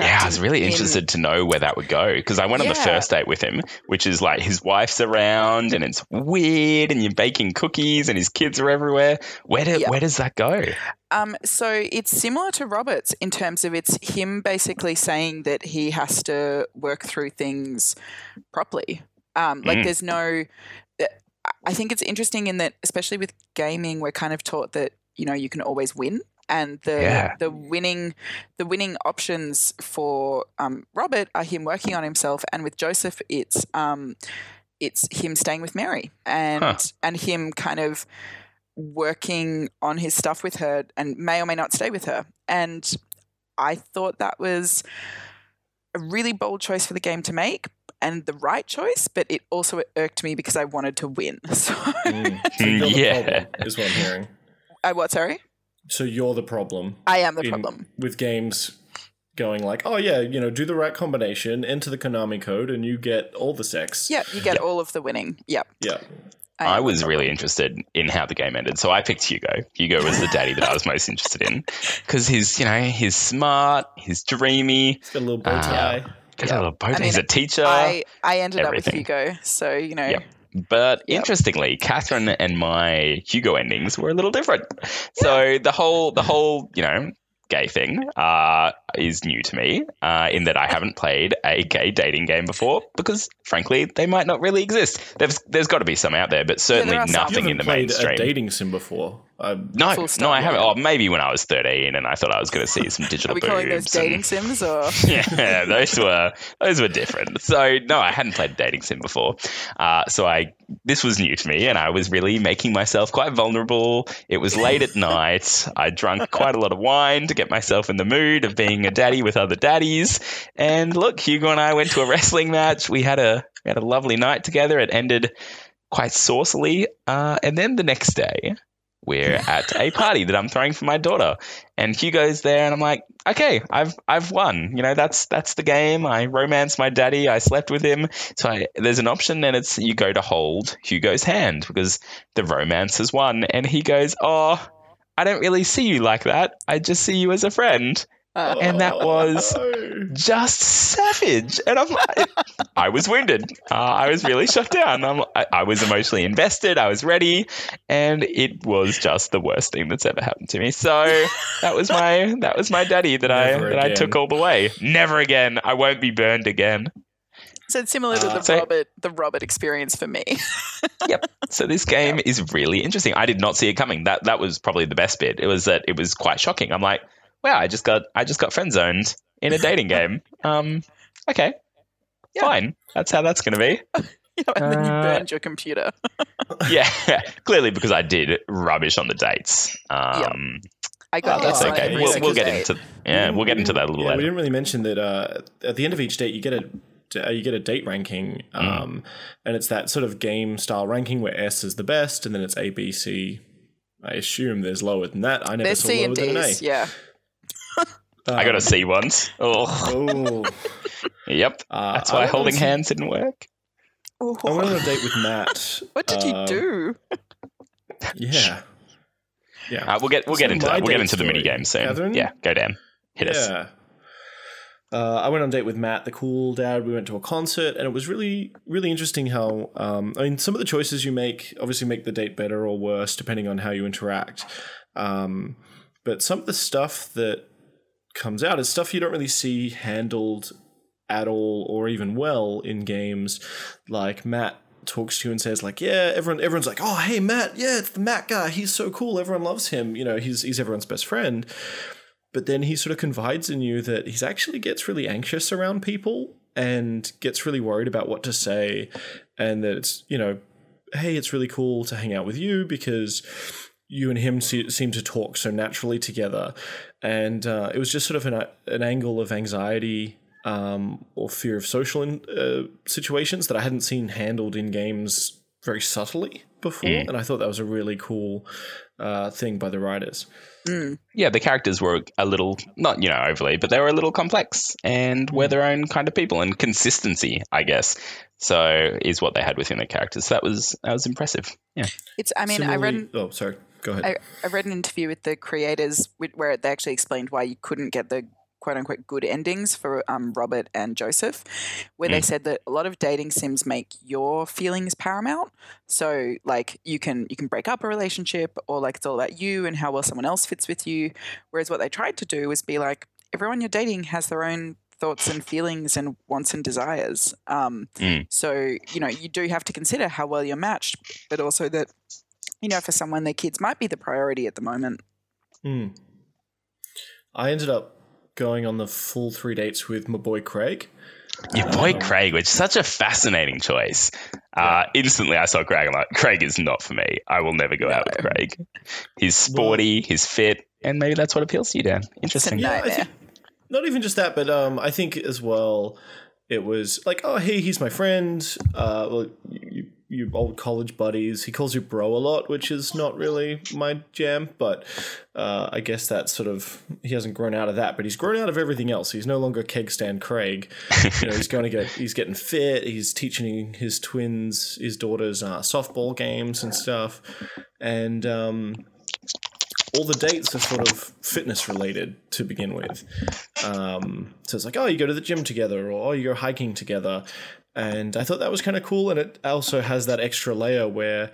Yeah, I was really in- interested to know where that would go because I went on the first date with him, which is like his wife's around and it's weird, and you're baking cookies and his kids are everywhere. Where do, Yeah. where does that go? Um, so it's similar to Robert's in terms of it's him basically saying that he has to work through things properly. Um, like Mm. there's no. I think it's interesting in that, especially with gaming, we're kind of taught that you know you can always win, and the Yeah. the winning the winning options for um, Robert are him working on himself, and with Joseph, it's um, it's him staying with Mary and Huh. and him kind of working on his stuff with her and may or may not stay with her. And I thought that was a really bold choice for the game to make and the right choice, but it also irked me because I wanted to win. So Mm. So you're Yeah. problem, is what I'm hearing. I what sorry? So you're the problem I am the in- problem. with games going like, oh yeah, you know, do the right combination, enter the Konami code, and you get all the sex. Yeah, you get all of the winning. Yep. Yeah. I am was really interested in how the game ended, so I picked Hugo. Hugo was the daddy that I was most interested in because he's, you know, he's smart, he's dreamy, It's got a little bow Ah. tie. got Yeah. a little boat. I mean, he's a teacher. I, I ended everything. up with Hugo, so you know Yep. But Yep. interestingly, Catherine and my Hugo endings were a little different. So the whole the whole you know gay thing uh, is new to me uh, in that I haven't played a gay dating game before because frankly they might not really exist. There's there's got to be some out there, but certainly are some. Nothing in the played mainstream. a dating sim before. Uh, no, no. I haven't. Oh, maybe when I was 13 and I thought I was going to see some are digital we calling those boobs and- dating sims or yeah, those were those were different. So no, I hadn't played a dating sim before. Uh, so I this was new to me, and I was really making myself quite vulnerable. It was late at night. I drank quite a lot of wine to get myself in the mood of being a daddy with other daddies. And look, Hugo and I went to a wrestling match. We had a we had a lovely night together. It ended quite saucily, uh, and then the next day. We're at a party that I'm throwing for my daughter, and Hugo's there, and I'm like, okay, I've I've won. You know, that's that's the game. I romanced my daddy. I slept with him. So I, there's an option, and it's you go to hold Hugo's hand because the romance has won. And he goes, oh, I don't really see you like that. I just see you as a friend. Uh, And that was- no. Just savage. And I'm like, I was wounded. Uh, I was really shut down. I'm, I, I was emotionally invested. I was ready, and it was just the worst thing that's ever happened to me. So that was my that was my daddy that I Never that I took all the way. Never again. I won't be burned again. so it's similar to Uh, the so- Robert the Robert experience for me. Yep. So this game is really interesting. I did not see it coming. That that was probably the best bit. It was that it was quite shocking. I'm like, wow, I just got I just got friend zoned in a dating game. Um, okay, Yeah. fine. That's how that's going to be. Yeah, and then you Uh, burned your computer. Yeah, clearly because I did rubbish on the dates. Um, I got Oh, that's okay. okay. every We'll, we'll get into yeah, we'll get into that a little Yeah, we didn't really mention that uh, at the end of each date, you get a uh, you get a date ranking, Mm. um, and it's that sort of game style ranking where S is the best, and then it's A, B, C. I assume there's lower than that. I never There's saw C lower and than an A. Yeah. I got a Um, C once. Oh, Oh, Yep. Uh, That's why holding some- hands didn't work. I went on a date with Matt. what did uh, you do? Yeah. Yeah. Uh, we'll get we'll So get into that. We'll get into the mini game soon. Catherine? Yeah, go Dan. Hit us. yeah. Uh, I went on a date with Matt, the cool dad. We went to a concert, and it was really, really interesting how. Um, I mean, some of the choices you make obviously make the date better or worse depending on how you interact. Um, but some of the stuff that comes out is stuff you don't really see handled at all or even well in games. Like Matt talks to you and says like, "Yeah, everyone, everyone's like, oh, hey, Matt, yeah, it's the Matt guy. He's so cool. Everyone loves him. You know, he's he's everyone's best friend." But then he sort of confides in you that he's actually gets really anxious around people and gets really worried about what to say, and that it's you know, hey, it's really cool to hang out with you because you and him se- seem to talk so naturally together, and uh, it was just sort of an an angle of anxiety um, or fear of social in, uh, situations that I hadn't seen handled in games very subtly before, Mm. and I thought that was a really cool uh, thing by the writers. Mm. Yeah, the characters were a little not you know overly, but they were a little complex and were their own kind of people and consistency, I guess. So is what they had within the characters. So that was that was impressive. Yeah. It's. I mean, I read. Oh, sorry. Go ahead. I, I read an interview with the creators where they actually explained why you couldn't get the quote unquote good endings for um, Robert and Joseph, where they Mm. said that a lot of dating sims make your feelings paramount. So like you can you can break up a relationship or like it's all about you and how well someone else fits with you. Whereas what they tried to do was be like everyone you're dating has their own thoughts and feelings and wants and desires. Um, Mm. So you know you do have to consider how well you're matched, but also that you know for someone their kids might be the priority at the moment. Hmm. I ended up going on the full three dates with my boy Craig. Your boy Um, Craig, which is such a fascinating choice. Uh, instantly, I saw Craig. I'm like, Craig is not for me. I will never go out with Craig. He's sporty, he's fit, and maybe that's what appeals to you, Dan. Interesting. Yeah. I think not even just that, but um, I think as well, it was like, oh, hey, he's my friend. Uh, well, you, you old college buddies. He calls you bro a lot, which is not really my jam, but uh, I guess that's sort of he hasn't grown out of that, but he's grown out of everything else. He's no longer keg stand Craig. you know, he's going to get he's getting fit. He's teaching his twins, his daughters, uh, softball games and stuff, and um, all the dates are sort of fitness related to begin with. Um, so it's like, oh, you go to the gym together, or oh, you go hiking together. And I thought that was kind of cool. And it also has that extra layer where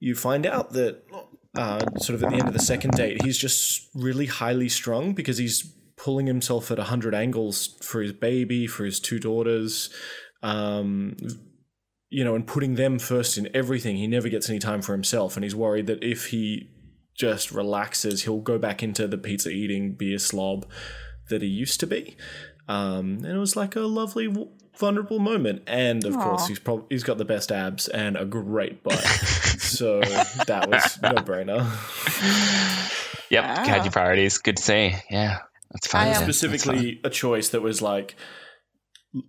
you find out that, uh, sort of at the end of the second date, he's just really highly strung because he's pulling himself at 100 angles for his baby, for his two daughters. Um, you know, and putting them first in everything. He never gets any time for himself, and he's worried that if he just relaxes, he'll go back into the pizza eating beer slob that he used to be. Um, and it was like a lovely, vulnerable moment. And of course, he's probably he's got the best abs and a great butt. so that was no brainer. Yep, Ah. had your priorities. Good to see. Yeah, that's fine. I, um, That's fine. Specifically, a choice that was like.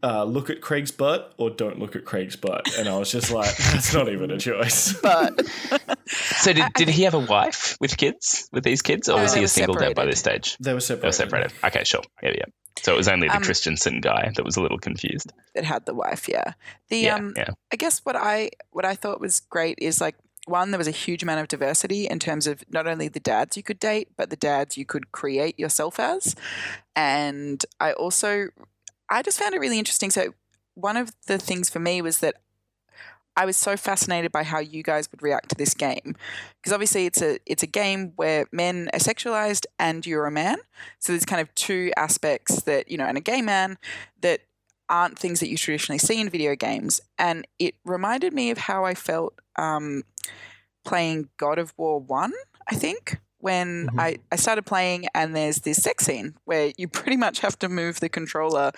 Uh, look at Craig's butt or don't look at Craig's butt. And I was just like, that's not even a choice. But So did, did he have a wife with kids with these kids, or No, was they he a single dad by this stage? They were separated. They separated. were separated. Okay, sure. Yeah, yeah. So it was only the Um, Christiansen guy that was a little confused. it had the wife, yeah. The Yeah, um yeah. I guess what I what I thought was great is like one, there was a huge amount of diversity in terms of not only the dads you could date, but the dads you could create yourself as. And I also I just found it really interesting. So one of the things for me was that I was so fascinated by how you guys would react to this game because obviously it's a it's a game where men are sexualized and you're a man. So there's kind of two aspects that you know, and a gay man that aren't things that you traditionally see in video games. And it reminded me of how I felt um, playing God of War One. I think when Mhm. I, I started playing and there's this sex scene where you pretty much have to move the controller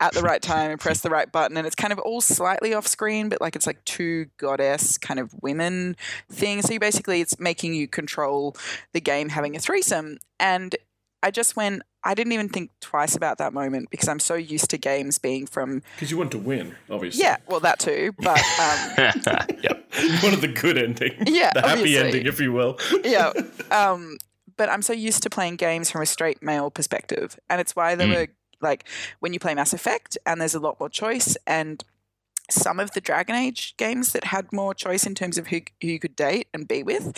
at the right time and press the right button and it's kind of all slightly off screen but like it's like two goddess kind of women things so you basically it's making you control the game having a threesome and i just went i didn't even think twice about that moment because i'm so used to games being from Because you want to win, obviously. yeah well that too but um, yep. You wanted the good ending. Yeah, The happy obviously. ending, if you will. yeah. Um, but I'm so used to playing games from a straight male perspective, and it's why there Mm. were like when you play Mass Effect and there's a lot more choice and some of the Dragon Age games that had more choice in terms of who, who you could date and be with,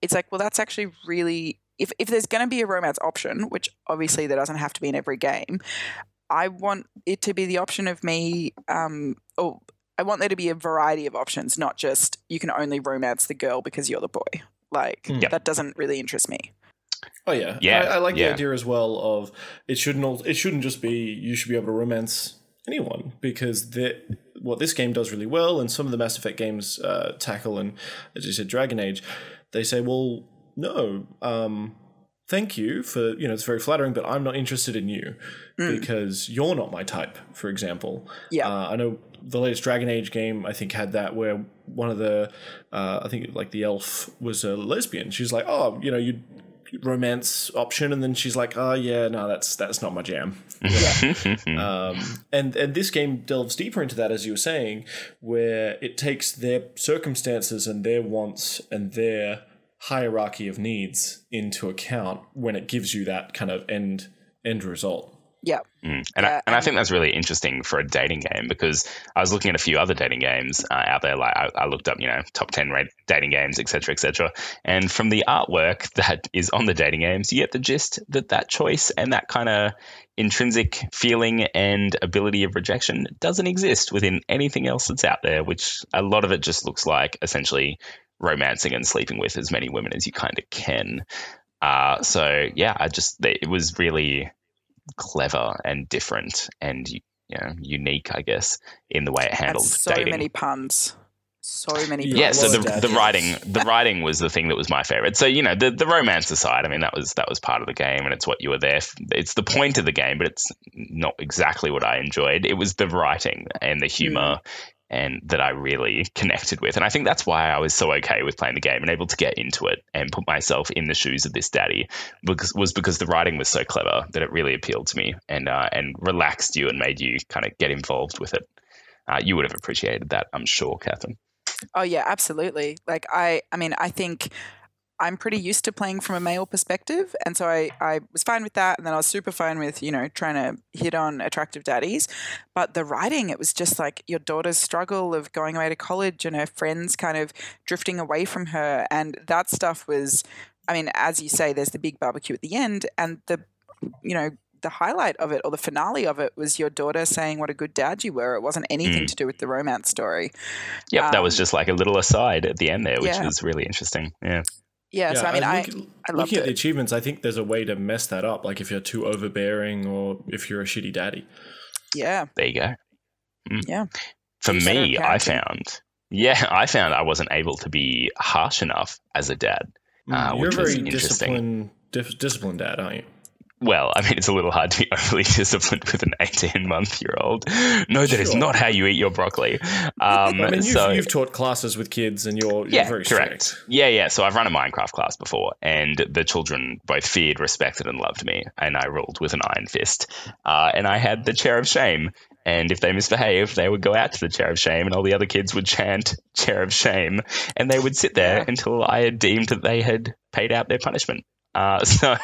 it's like, well, that's actually really if, if there's going to be a romance option, which obviously there doesn't have to be in every game, I want it to be the option of me, um, or I want there to be a variety of options, not just you can only romance the girl because you're the boy. Like Mm. that doesn't really interest me. Oh yeah, Yeah, I, I like yeah. the idea as well of it shouldn't al- it shouldn't just be you should be able to romance anyone because the, what this game does really well, and some of the Mass Effect games uh, tackle, and as you said, Dragon Age, they say, well, no, um, thank you for you know it's very flattering, but I'm not interested in you because you're not my type, for example. Yeah. Uh, I know the latest Dragon Age game I think had that where one of the uh, I think like the elf was a lesbian. She's like, oh, you know, you romance option, and then she's like, oh yeah, no, that's that's not my jam. um, and and this game delves deeper into that, as you were saying, where it takes their circumstances and their wants and their hierarchy of needs into account when it gives you that kind of end end result. Yeah. Mm. And, I, and I think that's really interesting for a dating game because I was looking at a few other dating games uh, out there. Like I, I looked up, you know, top 10 rate dating games, et cetera, et cetera. And from the artwork that is on the dating games, you get the gist that that choice and that kind of intrinsic feeling and ability of rejection doesn't exist within anything else that's out there, which a lot of it just looks like essentially romancing and sleeping with as many women as you kind of can. Uh, so yeah, I just it was really clever and different and you know unique, I guess, in the way it And handled so dating. many puns. So many puns. Yeah, yeah, so lot the, of dad the jokes. writing the writing was the thing that was my favorite. So you know the the romance aside, I mean that was that was part of the game and it's what you were there. f- It's the point of the game, but it's not exactly what I enjoyed. It was the writing and the humor. And that I really connected with. And I think that's why I was so okay with playing the game and able to get into it and put myself in the shoes of this daddy because, was because the writing was so clever that it really appealed to me and uh, and relaxed you and made you kind of get involved with it. Uh, you would have appreciated that, I'm sure, Catherine. Oh yeah, absolutely. Like I I mean, I think I'm pretty used to playing from a male perspective, and so I I was fine with that, and then I was super fine with you know trying to hit on attractive daddies, but the writing it was just like your daughter's struggle of going away to college and her friends kind of drifting away from her, and that stuff was, I mean, as you say, there's the big barbecue at the end, and the you know. The highlight of it, or the finale of it, was your daughter saying what a good dad you were. It wasn't anything Mm. to do with the romance story. Yep, that was Um, just like a little aside at the end there, which yeah. was really interesting. Yeah. Yeah, so I mean, I, look- I loved looking at the achievements, I think there's a way to mess that up. Like if you're too overbearing or if you're a shitty daddy. Yeah, There you go. Mm. Yeah. For Better me, I found, yeah, I found I wasn't able to be harsh enough as a dad. Uh, you're which a was very interesting. disciplined, dis- disciplined dad, aren't you? Well, I mean, it's a little hard to be overly disciplined with an 18 month year old. No, that is Sure. not how you eat your broccoli. Um, I mean, you've, so, you've taught classes with kids, and you're, you're yeah, very correct. strict. Yeah, yeah. So I've run a Minecraft class before, and the children both feared, respected, and loved me, and I ruled with an iron fist. Uh, and I had the chair of shame, and if they misbehaved, they would go out to the chair of shame, and all the other kids would chant "chair of shame," and they would sit there until I had deemed that they had paid out their punishment. Uh, so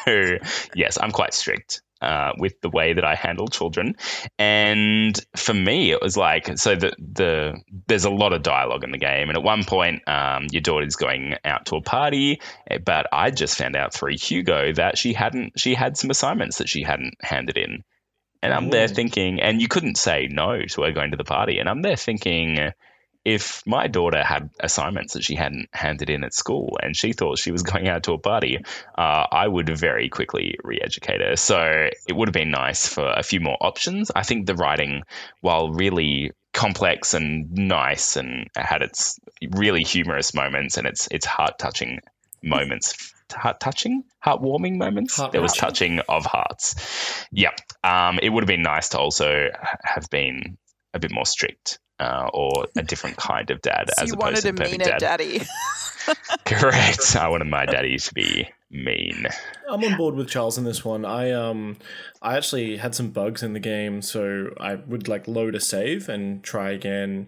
yes, I'm quite strict. Uh, with the way that I handle children, and for me, it was like so the the there's a lot of dialogue in the game, and at one point, um, your daughter's going out to a party, eh, but I just found out through Hugo that she hadn't she had some assignments that she hadn't handed in, and I'm there thinking, and you couldn't say no to her going to the party, and I'm there thinking. If my daughter had assignments that she hadn't handed in at school and she thought she was going out to a party, uh, I would very quickly re educate her. So it would have been nice for a few more options. I think the writing, while really complex and nice and had its really humorous moments and its its heart touching moments. Heart touching, heartwarming moments. there was touching of hearts. Yeah, um, it would have been nice to also have been a bit more strict uh, or a different kind of dad So as you opposed wanted to a the perfect meaner dad. daddy. Correct. I wanted my daddy to be mean? I'm on board with Charles in this one. I um I actually had some bugs in the game, so I would like load a save and try again.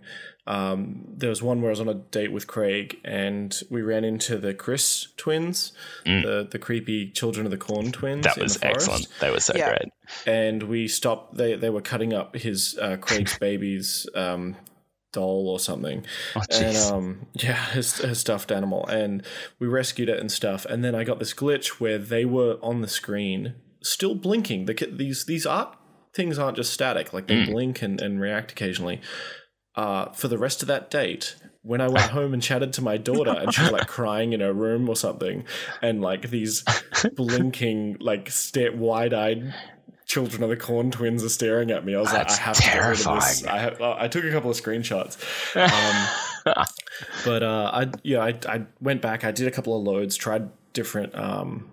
Um, there was one where I was on a date with Craig, and we ran into the Chris twins, the the creepy Children of the Corn twins. Mm. That was excellent. They were so Yeah. great. And we stopped. They they were cutting up his uh, Craig's baby's um, doll or something. Oh, and um, yeah, his, his stuffed animal, and we rescued it and stuff. And then I got this glitch where they were on the screen, still blinking. The these these art things aren't just static; like they blink and, and react occasionally. Uh, for the rest of that date, when I went home and chatted to my daughter, and she was like crying in her room or something, and like these blinking, like stare wide eyed children of the corn twins are staring at me. I was That's like, I have to get rid of this. terrifying. I have, I took a couple of screenshots. Um, but uh, I yeah I, I went back. I did a couple of loads, tried different um,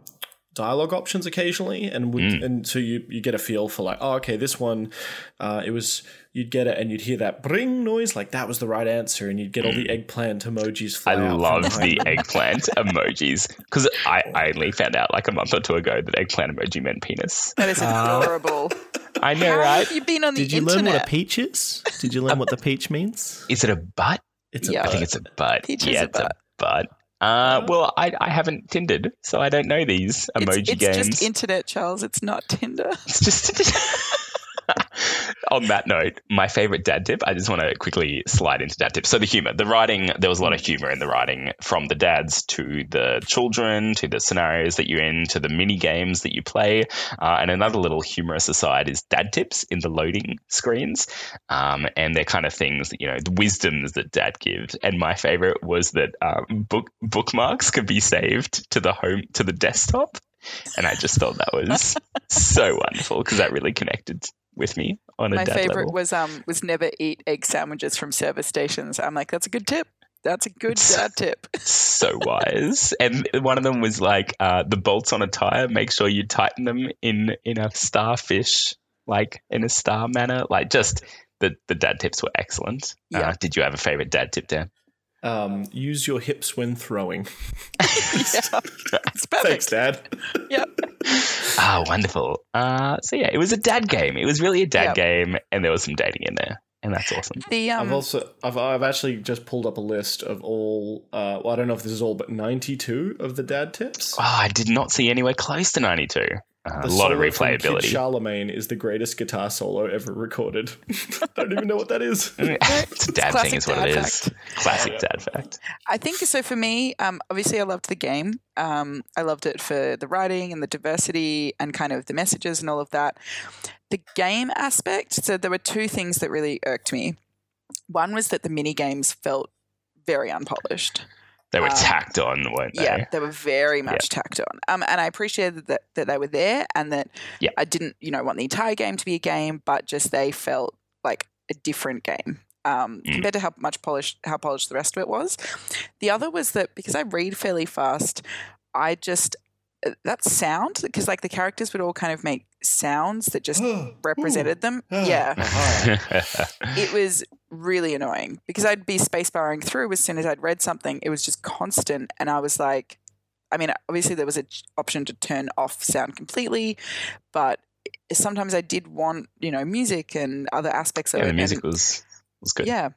dialogue options occasionally, and would, mm. and so you you get a feel for like oh okay this one uh, it was you'd get it and you'd hear that bring noise like that was the right answer, and you'd get all the mm. eggplant emojis. Fly I out love the eggplant emojis because I, I only found out like a month or two ago that eggplant emoji meant penis. That is ah. adorable. I know, How right? have you been on the internet Did you internet? learn what a peach is? Did you learn what the peach means? Is it a butt? It's a Yeah. I think it's a butt. Peach is yeah, a it's butt. a butt. Uh, well, I, I haven't Tindered, so I don't know these emoji it's, it's games. just internet, Charles. It's not Tinder. It's just. On that note, my favorite dad tip, I just want to quickly slide into dad tips. So, the humor, the writing, there was a lot of humor in the writing from the dads to the children, to the scenarios that you're in, to the mini games that you play. Uh, and another little humorous aside is dad tips in the loading screens. Um, and they're kind of things that, you know, the wisdoms that dad gives. And my favorite was that um, book bookmarks could be saved to the home, to the desktop. And I just thought that was so wonderful because that really connected with me on a My favorite level. was um was never eat egg sandwiches from service stations. I'm like, that's a good tip. That's a good dad tip. so wise. And one of them was like uh, the bolts on a tire. Make sure you tighten them in in a starfish, like in a star manner. Like just the the dad tips were excellent. Yeah. Uh, did you have a favorite dad tip, Dan? Um, use your hips when throwing. yeah. It's Thanks. Dad. Yep. Ah, wonderful. Uh, so yeah, it was a dad game. It was really a dad Yep. game, and there was some dating in there, and that's awesome. The um I've also I've I've actually just pulled up a list of all. Uh, well, I don't know if this is all, but ninety-two of the dad tips. Oh, I did not see anywhere close to ninety two. Uh, The a lot of solo from Kid replayability. Charlemagne is the greatest guitar solo ever recorded. I don't even know what that is. it's a dad classic thing, is what dad it is. fact. Classic Yeah. dad fact. I think so for me, um, obviously I loved the game. Um, I loved it for the writing and the diversity and kind of the messages and all of that. The game aspect, so there were two things that really irked me. One was that the mini games felt very unpolished. They were Um, tacked on, weren't they? Yeah, they were very much tacked on. Um, and I appreciated that, that they were there and that Yeah. I didn't, you know, want the entire game to be a game, but just they felt like a different game. Um, Mm. compared to how much polished how polished the rest of it was. The other was that because I read fairly fast, I just Uh, that sound because like the characters would all kind of make sounds that just represented them. Yeah, it was really annoying because I'd be spacebarring through as soon as I'd read something. It was just constant, and I was like, I mean, obviously there was an option to turn off sound completely, but sometimes I did want you know music and other aspects of yeah, it. the and- music was was good. yeah.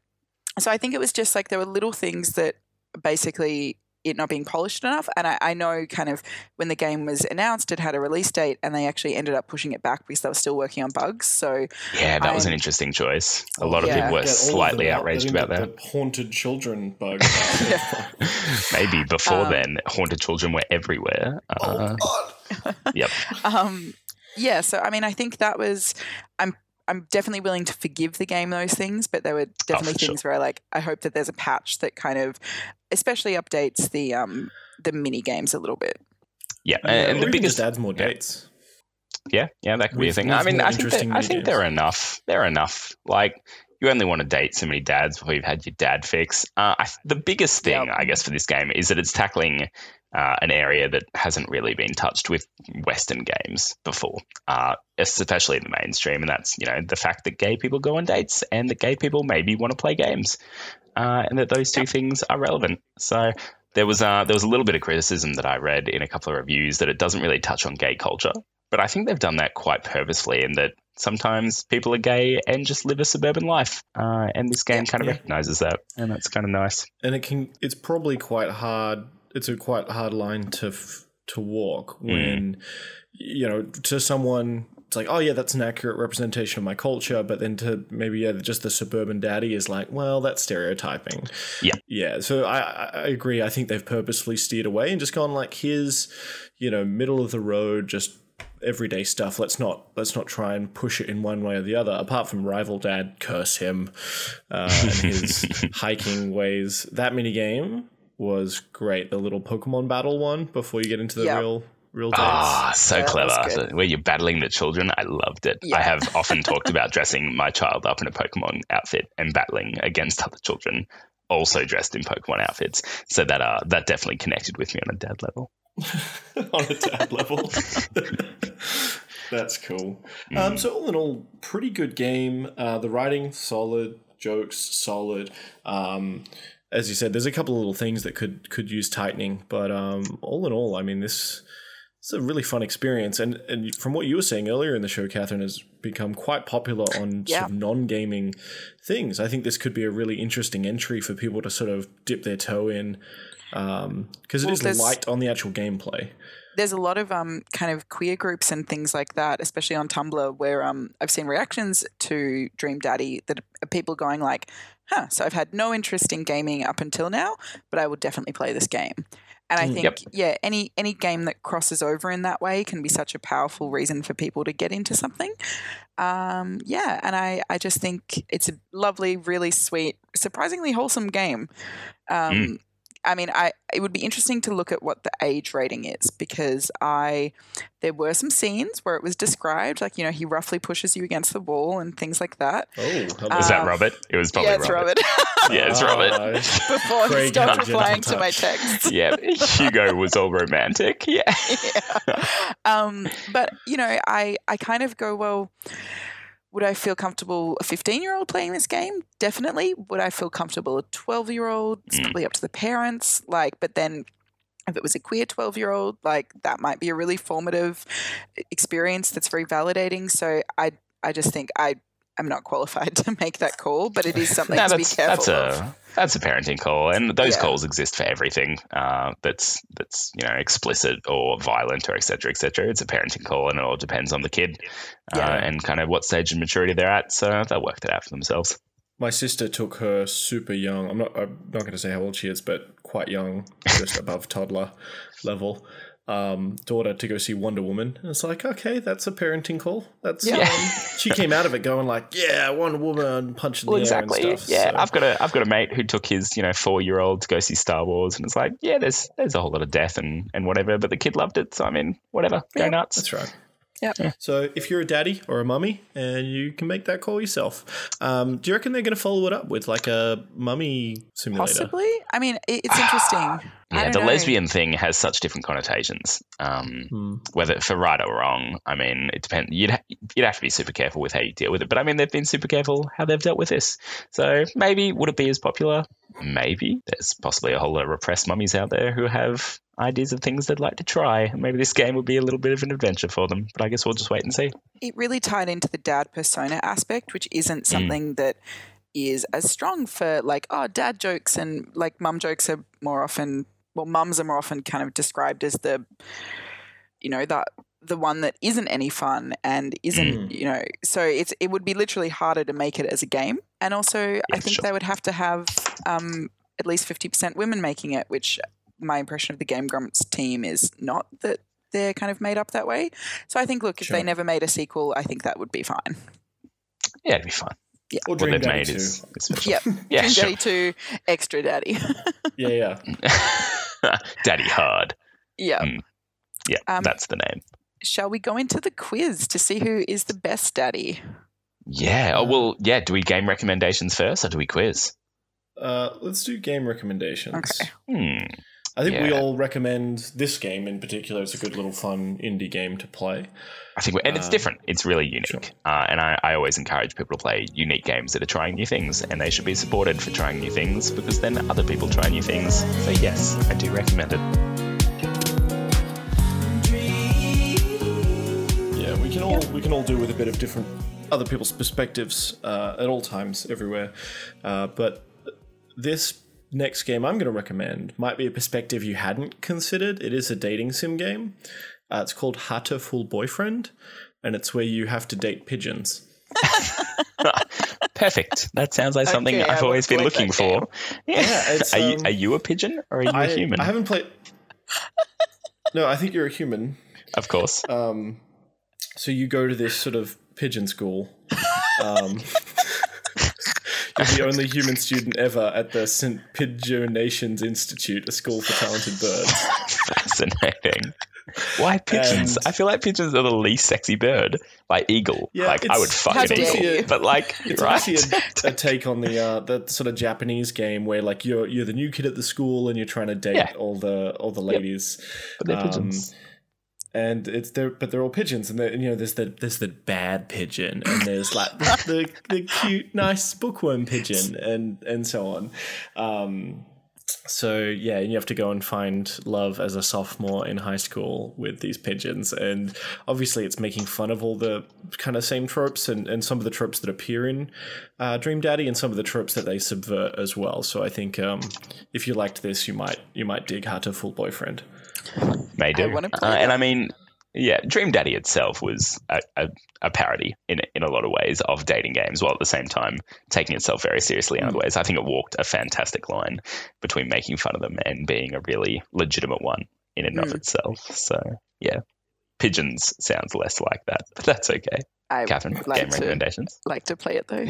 So I think it was just like there were little things that basically it not being polished enough. And I, I know kind of when the game was announced, it had a release date and they actually ended up pushing it back because they were still working on bugs. So Yeah, that was an interesting choice. A lot of people were Get slightly them out. outraged They didn't about that. the haunted children bug. Maybe before Um, then, haunted children were everywhere. Uh, oh God! Yep. um, yeah, so I mean, I think that was I'm I'm definitely willing to forgive the game those things, but there were definitely Oh, for sure. things where I like I hope that there's a patch that kind of especially updates the um the mini games a little bit. Yeah, Yeah, and the biggest just adds more dates. Yeah, yeah, that could be a thing. I mean, I think, interesting that, I think minigames. there are enough. There are enough. Like, you only want to date so many dads before you've had your dad fix. Uh, I, the biggest thing, Yep. I guess, for this game is that it's tackling uh, an area that hasn't really been touched with Western games before, uh, especially in the mainstream. And that's, you know, the fact that gay people go on dates and that gay people maybe want to play games. Uh, and that those two things are relevant. So There was uh, there was a little bit of criticism that I read in a couple of reviews that it doesn't really touch on gay culture, but I think they've done that quite purposefully in that sometimes people are gay and just live a suburban life, uh, and this game kind of Yeah. recognizes that, and that's kind of nice. and it can it's probably quite hard it's a quite hard line to f- to walk when you know to someone it's like oh yeah that's an accurate representation of my culture. But then to maybe yeah just the suburban daddy is like well that's stereotyping. Yeah. yeah. So i i I agree. I think they've purposefully steered away and just gone like here's you know middle of the road just everyday stuff. Let's not let's not try and push it in one way or the other apart from rival dad curse him uh, and his hiking ways. That mini game was great. The little pokemon battle one before you get into the Yeah. real real dates Ah, so Yeah, clever. good. Where you're battling the children. I loved it. Yeah. I have often talked about dressing my child up in a Pokemon outfit and battling against other children also dressed in Pokemon outfits. So that uh that definitely connected with me on a dad level. on a dad level. That's cool. Um, so all in all, pretty good game. Uh, the writing solid, jokes solid. Um, as you said, there's a couple of little things that could could use tightening, but um, all in all, I mean this. It's a really fun experience, and and from what you were saying earlier in the show, Catherine has become quite popular on Yeah. sort of non-gaming things. I think this could be a really interesting entry for people to sort of dip their toe in, because it Well, is light on the actual gameplay. there's a lot of um kind of queer groups and things like that, especially on Tumblr, where um I've seen reactions to Dream Daddy that are people going like, "Huh, so I've had no interest in gaming up until now, but I will definitely play this game." And I Mm. think, Yep. yeah, any any game that crosses over in that way can be such a powerful reason for people to get into something. Um, yeah, and I I just think it's a lovely, really sweet, surprisingly wholesome game. Um, I mean, I it would be interesting to look at what the age rating is because I there were some scenes where it was described like you know he roughly pushes you against the wall and things like that. Oh, how Was that Um, Robert? It was probably yeah, it's Robert. Robert. Yeah, it's Robert. Before he Craig stopped replying to my texts. yeah, Hugo was all romantic. Yeah. yeah. Um, but you know, I I kind of go well. Would I feel comfortable a 15 year old playing this game? Definitely. Would I feel comfortable a 12 year old? It's Mm. probably up to the parents. Like, but then if it was a queer 12 year old, like that might be a really formative experience that's very validating. So I I just think I I'm not qualified to make that call, but it is something No, to be that's careful that's of. a that's a parenting call, and those Yeah. calls exist for everything. Uh, that's that's you know explicit or violent or etc. Cetera, etc. Cetera. It's a parenting call, and it all depends on the kid Yeah. uh, and kind of what stage of maturity they're at. So they'll work that out for themselves. My sister took her super young. I'm not. I'm not going to say how old she is, but quite young, just above toddler level. Um, daughter to go see Wonder Woman. And it's like, okay, that's a parenting call. That's Yeah. um, she came out of it going like, yeah, Wonder Woman, punching Well, the exactly. air and stuff. yeah, so- I've got a I've got a mate who took his you know four year old to go see Star Wars, and it's like, yeah, there's there's a whole lot of death and and whatever, but the kid loved it, so I mean, whatever, go nuts. That's right. Yep. So if you're a daddy or a mummy and you can make that call yourself, um, do you reckon they're going to follow it up with like a mummy simulator? Possibly. I mean, it's interesting. Yeah, the know. lesbian thing has such different connotations. Um, Hmm. whether for right or wrong, I mean, it depends. You'd ha- you'd have to be super careful with how you deal with it. But I mean, they've been super careful how they've dealt with this. So maybe would it be as popular? Maybe there's possibly a whole lot of repressed mummies out there who have ideas of things they'd like to try. Maybe this game would be a little bit of an adventure for them. But I guess we'll just wait and see. it really tied into the dad persona aspect, which isn't something that is as strong for like oh dad jokes and like mum jokes are more often well mums are more often kind of described as the you know that the one that isn't any fun and isn't Mm. you know so it's it would be literally harder to make it as a game and also I think sure. they would have to have um, at least 50% women making it which my impression of the Game Grumps team is not that they're kind of made up that way. So I think, look, if Sure. they never made a sequel, I think that would be fine. Yeah, it'd be fun. Or What Dream they've Daddy made too. is, is. Yep. Yeah, Dream sure. Daddy 2, Extra Daddy. Yeah, yeah. Daddy Hard. yeah. Mm. Yeah, Um, that's the name. Shall we go into the quiz to see who is the best daddy? Yeah. Oh well. Yeah. Do we game recommendations first, or do we quiz? Uh, let's do game recommendations. Okay. Hmm. I think we all recommend this game in particular. It's a good little fun indie game to play. I think, and it's Uh, different. It's really unique, sure. uh, and I, I always encourage people to play unique games that are trying new things, and they should be supported for trying new things because then other people try new things. So yes, I do recommend it. Yeah, we can all we can all do with a bit of different other people's perspectives uh, at all times, everywhere. Uh, but this next game I'm going to recommend might be a perspective you hadn't considered. It is a dating sim game. Uh, it's called Hatoful Boyfriend, and it's where you have to date pigeons. Perfect. That sounds like something Okay, I I've always been looking for. Yeah. Yeah, it's, are, you, um, are you a pigeon or are you a I, human? I haven't played. No, I think you're a human. of course. Um, so you go to this sort of pigeon school. Um, you're the only human student ever at the St. Pigeonations Institute, a school for talented birds. Fascinating. Why pigeons? And- I feel like pigeons are the least sexy bird. Like eagle. Yeah, like I would fuck an eagle. you. But like, It's right? actually a, a take on the uh, the sort of Japanese game where like you're you're the new kid at the school and you're trying to date Yeah. all the all the ladies. but they're Um, pigeons. And it's there, but they're all pigeons, and they're- you know there's the there's the bad pigeon, and there's like the, the cute nice bookworm pigeon, and and so on. Um, so yeah, you have to go and find love as a sophomore in high school with these pigeons, and obviously it's making fun of all the kind of same tropes and, and some of the tropes that appear in uh, Dream Daddy, and some of the tropes that they subvert as well. So I think um, if you liked this, you might you might dig Hatoful Boyfriend. May do. wanna Uh, and. I mean, yeah, Dream Daddy itself was a, a, a parody in in a lot of ways of dating games, while at the same time taking itself very seriously in Hmm. other ways. I think it walked a fantastic line between making fun of them and being a really legitimate one in and of Mm. itself. So yeah, pigeons sounds less like that, but that's okay. I Catherine, like game to recommendations? like to play it though.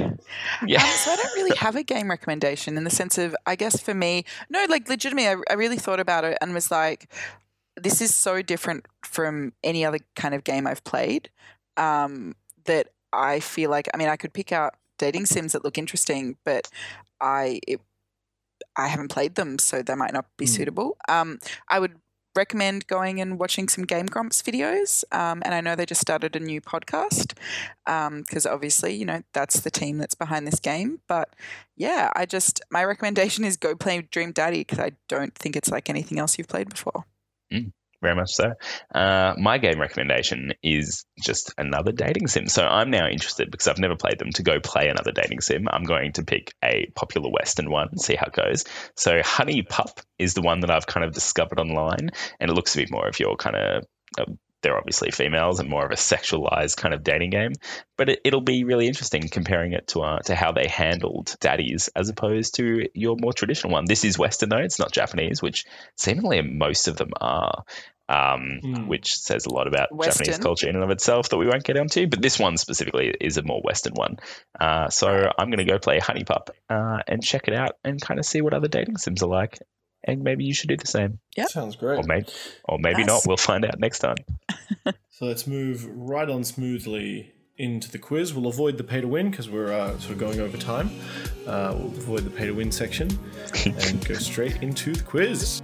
Yeah. Um, so I don't really have a game recommendation in the sense of, I guess for me, no, like legitimately, I, I really thought about it and was like, this is so different from any other kind of game I've played um, that I feel like, I mean, I could pick out dating sims that look interesting, but I, it, I haven't played them, so they might not be Hmm. suitable. Um, I would recommend going and watching some Game Grumps videos. Um, and I know they just started a new podcast because obviously, you know, that's the team that's behind this game. But yeah, I just, my recommendation is go play Dream Daddy because I don't think it's like anything else you've played before. Very much so. Uh, my game recommendation is just another dating sim. So I'm now interested because I've never played them to go play another dating sim. I'm going to pick a popular Western one and see how it goes. So HuniePop is the one that I've kind of discovered online, and it looks a bit more of your kind of. They're obviously females and more of a sexualized kind of dating game, but it, it'll be really interesting comparing it to uh, to how they handled daddies as opposed to your more traditional one. This is Western though; it's not Japanese, which seemingly most of them are um, Mm. which says a lot about Japanese culture in and of itself that we won't get onto. But this one specifically is a more Western one. Uh, so I'm going to go play HuniePop uh, and check it out and kind of see what other dating sims are like. And maybe you should do the same, Yeah, Sounds great. or maybe, or maybe Nice. not. We'll find out next time. So let's move right on smoothly into the quiz. We'll avoid the pay to win because we're uh, sort of going over time. Uh, we'll avoid the pay to win section and go straight into the quiz.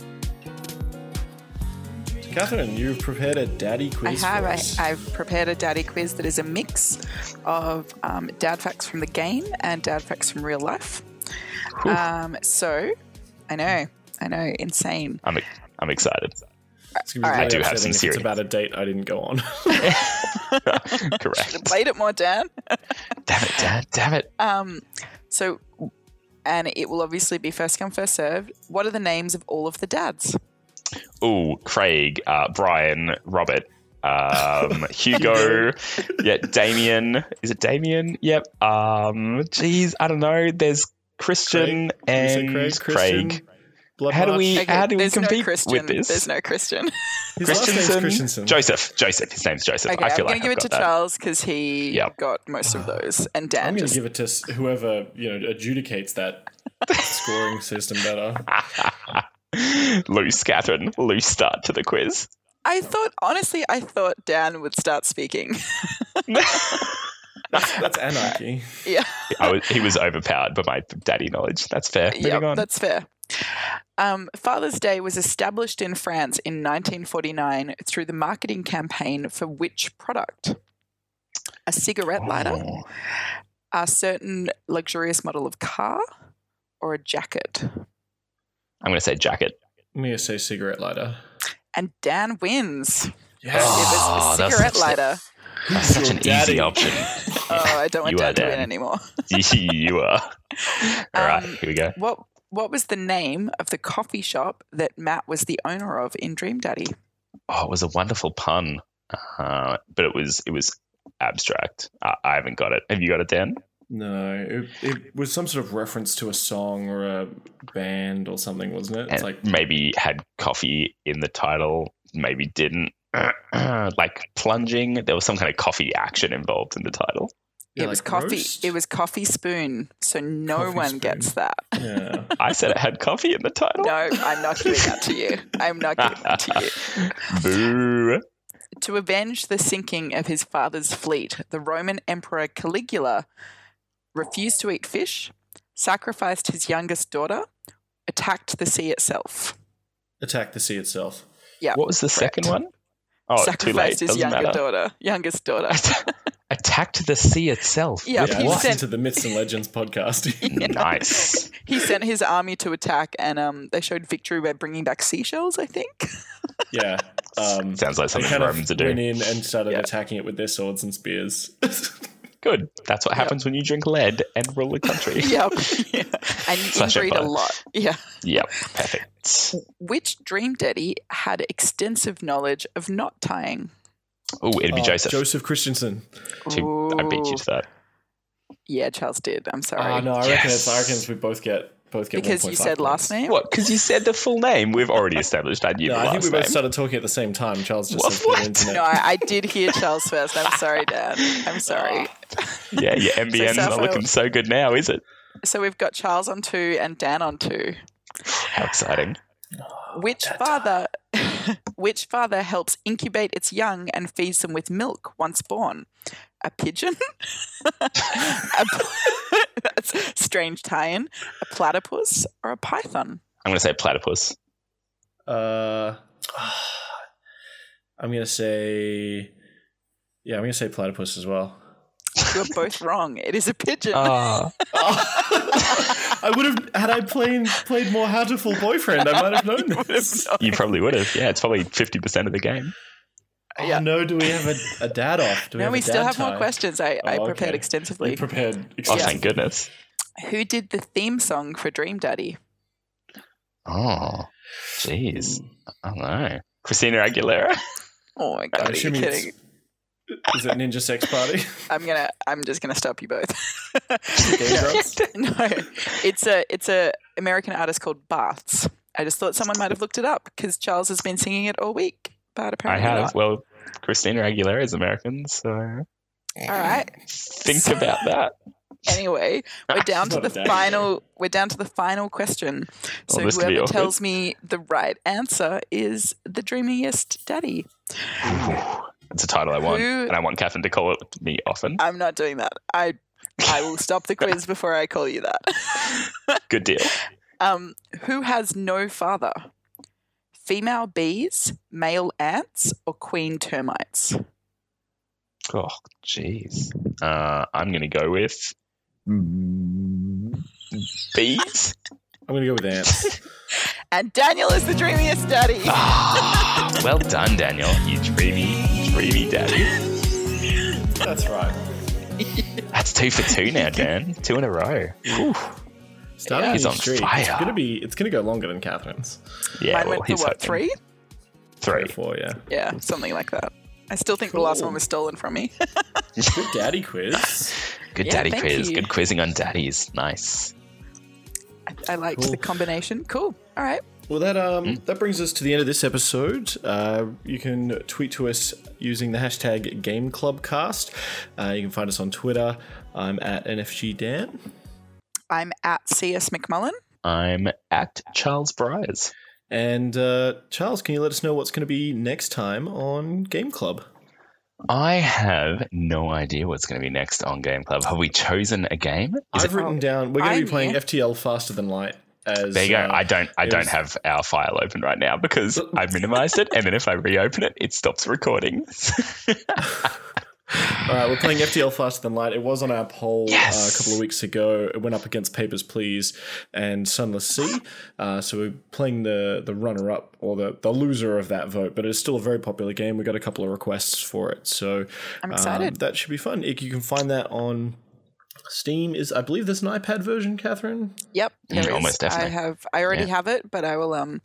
Catherine, you've prepared a daddy quiz. I have. For I, I've prepared a daddy quiz that is a mix of um, dad facts from the game and dad facts from real life. Um, so, I know, I know, insane. I'm I'm excited. It's gonna be really I do have some serious- It's about a date I didn't go on. Correct. Played it more, Dan. damn it, Dad. Damn it. Um, so, and it will obviously be first come, first served. What are the names of all of the dads? Oh, Craig, uh, Brian, Robert, um, Hugo, yeah, Damien. Is it Damien? Yep. Um, geez, I don't know. There's Christian Craig? Did you say and Craig? Craig. Christian? Blood How do March? we- How do we compete no Christian. with this? There's no Christian. His last name's Christiansen? Christiansen. Joseph. Joseph. His name's Joseph. Okay, I feel am like I'm feel going like to give it to that. Charles because he Yep. got most of those, and Dan I'm going to just give it to whoever you know adjudicates that scoring system better. loose, Catherine. Loose start to the quiz. I thought, honestly, I thought Dan would start speaking. That's, that's anarchy. yeah, I was, he was overpowered by my daddy knowledge. That's fair. Moving yeah, on. that's fair. Um, Father's Day was established in France in 1949 through the marketing campaign for which product? A cigarette lighter, Oh. a certain luxurious model of car, or a jacket? I'm going to say jacket. I'm going to say cigarette lighter. And Dan wins. Yes. Oh, it was a cigarette such lighter. That's such an Daddy. easy option. Oh, I don't want You are Dad to win Dan. anymore. you are. All right, Um, here we go. What What was the name of the coffee shop that Mat was the owner of in Dream Daddy? Oh, it was a wonderful pun, uh, but it was it was abstract. I, I haven't got it. Have you got it, Dan? No, it, it was some sort of reference to a song or a band or something, wasn't it? It's And like maybe had coffee in the title, maybe didn't. like plunging, there was some kind of coffee action involved in the title. Yeah, it was coffee. roast? It was coffee spoon. So no Coffee one spoon. gets that. Yeah. I said it had coffee in the title. No, I'm not giving that to you. I'm not giving that to you. Boo. To avenge the sinking of his father's fleet, the Roman Emperor Caligula refused to eat fish, sacrificed his youngest daughter, attacked the sea itself. Attack the sea itself. Yeah. What was the second one? Oh, too late. sacrificed his Doesn't younger matter. daughter. Youngest daughter. Attacked the sea itself. Yeah, With yeah, he I what? listened to the Myths and Legends podcast. Nice. he sent his army to attack, and um, they showed victory by bringing back seashells. I think. yeah. Um, Sounds like something kind Romans of are went doing. in and started Yeah. attacking it with their swords and spears. Good. That's what happens when you drink lead and rule a country. yep. Yeah. And you Slash inbreed a lot. Yeah. Yep. Perfect. Which dream daddy had extensive knowledge of knot tying? Oh, it'd be Oh, Joseph. Joseph Christiansen. Two- I beat you to that. Yeah, Charles did. I'm sorry. Oh no, I reckon it's I reckon it's we both get both get because you said last name. What? Because you said the full name. We've already established I knew No, I think we both name. started talking at the same time. Charles just What? said What? the internet. No, I, I did hear Charles first. I'm sorry, Dad. I'm sorry. yeah, your MBN's not looking so good now, is it? So we've got Charles on two and Dan on two. How exciting. Which father which father helps incubate its young and feeds them with milk once born? A pigeon? a, that's a strange tie-in. A platypus or a python? I'm going to say platypus. Uh, I'm gonna say, yeah, I'm gonna say platypus as well. You're both wrong. It is a pigeon. Ah. I would have had I played played more Hatoful Boyfriend. I might have known this. you probably would have. Yeah, it's probably 50% of the game. Oh, Yeah. no, do we have a, a dad off? Do we no, have we a still dad have more questions. I, I Oh, prepared okay. extensively. You prepared. Oh, thank goodness. Who did the theme song for Dream Daddy? Oh, jeez. I don't know. Christina Aguilera. Oh my I'm god, are you assuming kidding? It's- Is it Ninja Sex Party? I'm gonna I'm just gonna stop you both. No, it's a it's a American artist called Baths. I just thought someone might have looked it up because Charles has been singing it all week, but apparently I have. not. Well, Christina Aguilera is American, so All right. think about that. Anyway, we're down to the a daddy final. We're down to the final question. Oh, so this could be whoever tells me the right answer is the dreamiest daddy. It's a title I want, Who- and I want Catherine to call it me often. I'm not doing that. I I will stop the quiz before I call you that. Good deal. Um, who has no father? Female bees, male ants, or queen termites? Oh, jeez. Uh, I'm going to go with bees. I'm gonna go with ants. And Daniel is the dreamiest daddy. Ah, well done, Daniel. You dreamy, dreamy daddy. That's right. That's two for two now, Dan. Two in a row. Whew. Starting He's on streak. fire. It's gonna be. It's gonna go longer than Catherine's. Yeah, Mine well, went for what, hoping. three? Three. Or four, yeah. Yeah, something like that. I still think the last one was stolen from me. Good daddy quiz. Good Yeah, daddy quiz. you. Good quizzing on daddies. Nice. I, I liked Cool. the combination. Cool. All right. Well, that um Hmm? that brings us to the end of this episode. Uh, you can tweet to us using the hashtag GameClubCast. Uh, you can find us on Twitter. I'm at NFGDan. I'm at CS McMullen. I'm at Charles Bryars. And uh, Charles, can you let us know what's going to be next time on Game Club? I have no idea what's going to be next on Game Club. Have we chosen a game? Is I've it, written down we're going to be playing. FTL Faster Than Light. As, There you go. uh, I don't. I don't was- have our file open right now because I minimized it, and then if I reopen it, it stops recording. All right, we're playing FTL Faster Than Light. It was on our poll uh, a couple of weeks ago. It went up against Papers, Please and Sunless Sea. Uh, so we're playing the the runner up or the, the loser of that vote, but it's still a very popular game. We got a couple of requests for it, so I'm um, excited. that should be fun. You can find that on Steam. Is I believe there's an iPad version, Catherine. Yep, Mm, there is. almost I have. I already Yeah. have it, but I will. Um,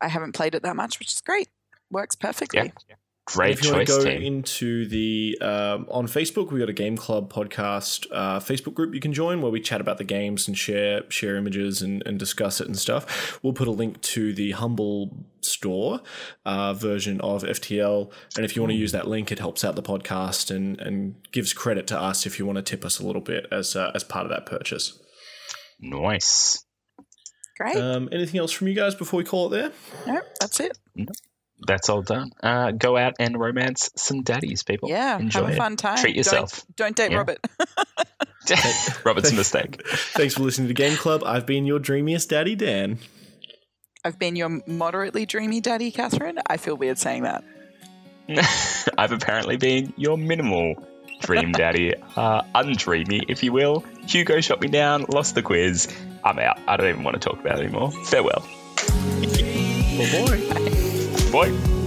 I haven't played it that much, which is great. Works perfectly. Yeah. Great if you want choice, to go team. into the um, on Facebook, we got a Game Club podcast uh, Facebook group you can join where we chat about the games and share share images and, and discuss it and stuff. We'll put a link to the Humble store uh, version of FTL, and if you want to use that link, it helps out the podcast and and gives credit to us if you want to tip us a little bit as uh, as part of that purchase. Nice. Great. Um, anything else from you guys before we call it there? no, that's it. That's all done. Uh, go out and romance some daddies, people. Yeah, Enjoy have a it. fun time. Treat yourself. Don't, don't date Yeah. Robert. Robert's a mistake. Thanks for listening to Game Club. I've been your dreamiest daddy, Dan. I've been your moderately dreamy daddy, Catherine. I feel weird saying that. I've apparently been your minimal dream daddy, uh, undreamy, if you will. Hugo shot me down, lost the quiz. I'm out. I don't even want to talk about it anymore. Farewell. Oh boy. Boy.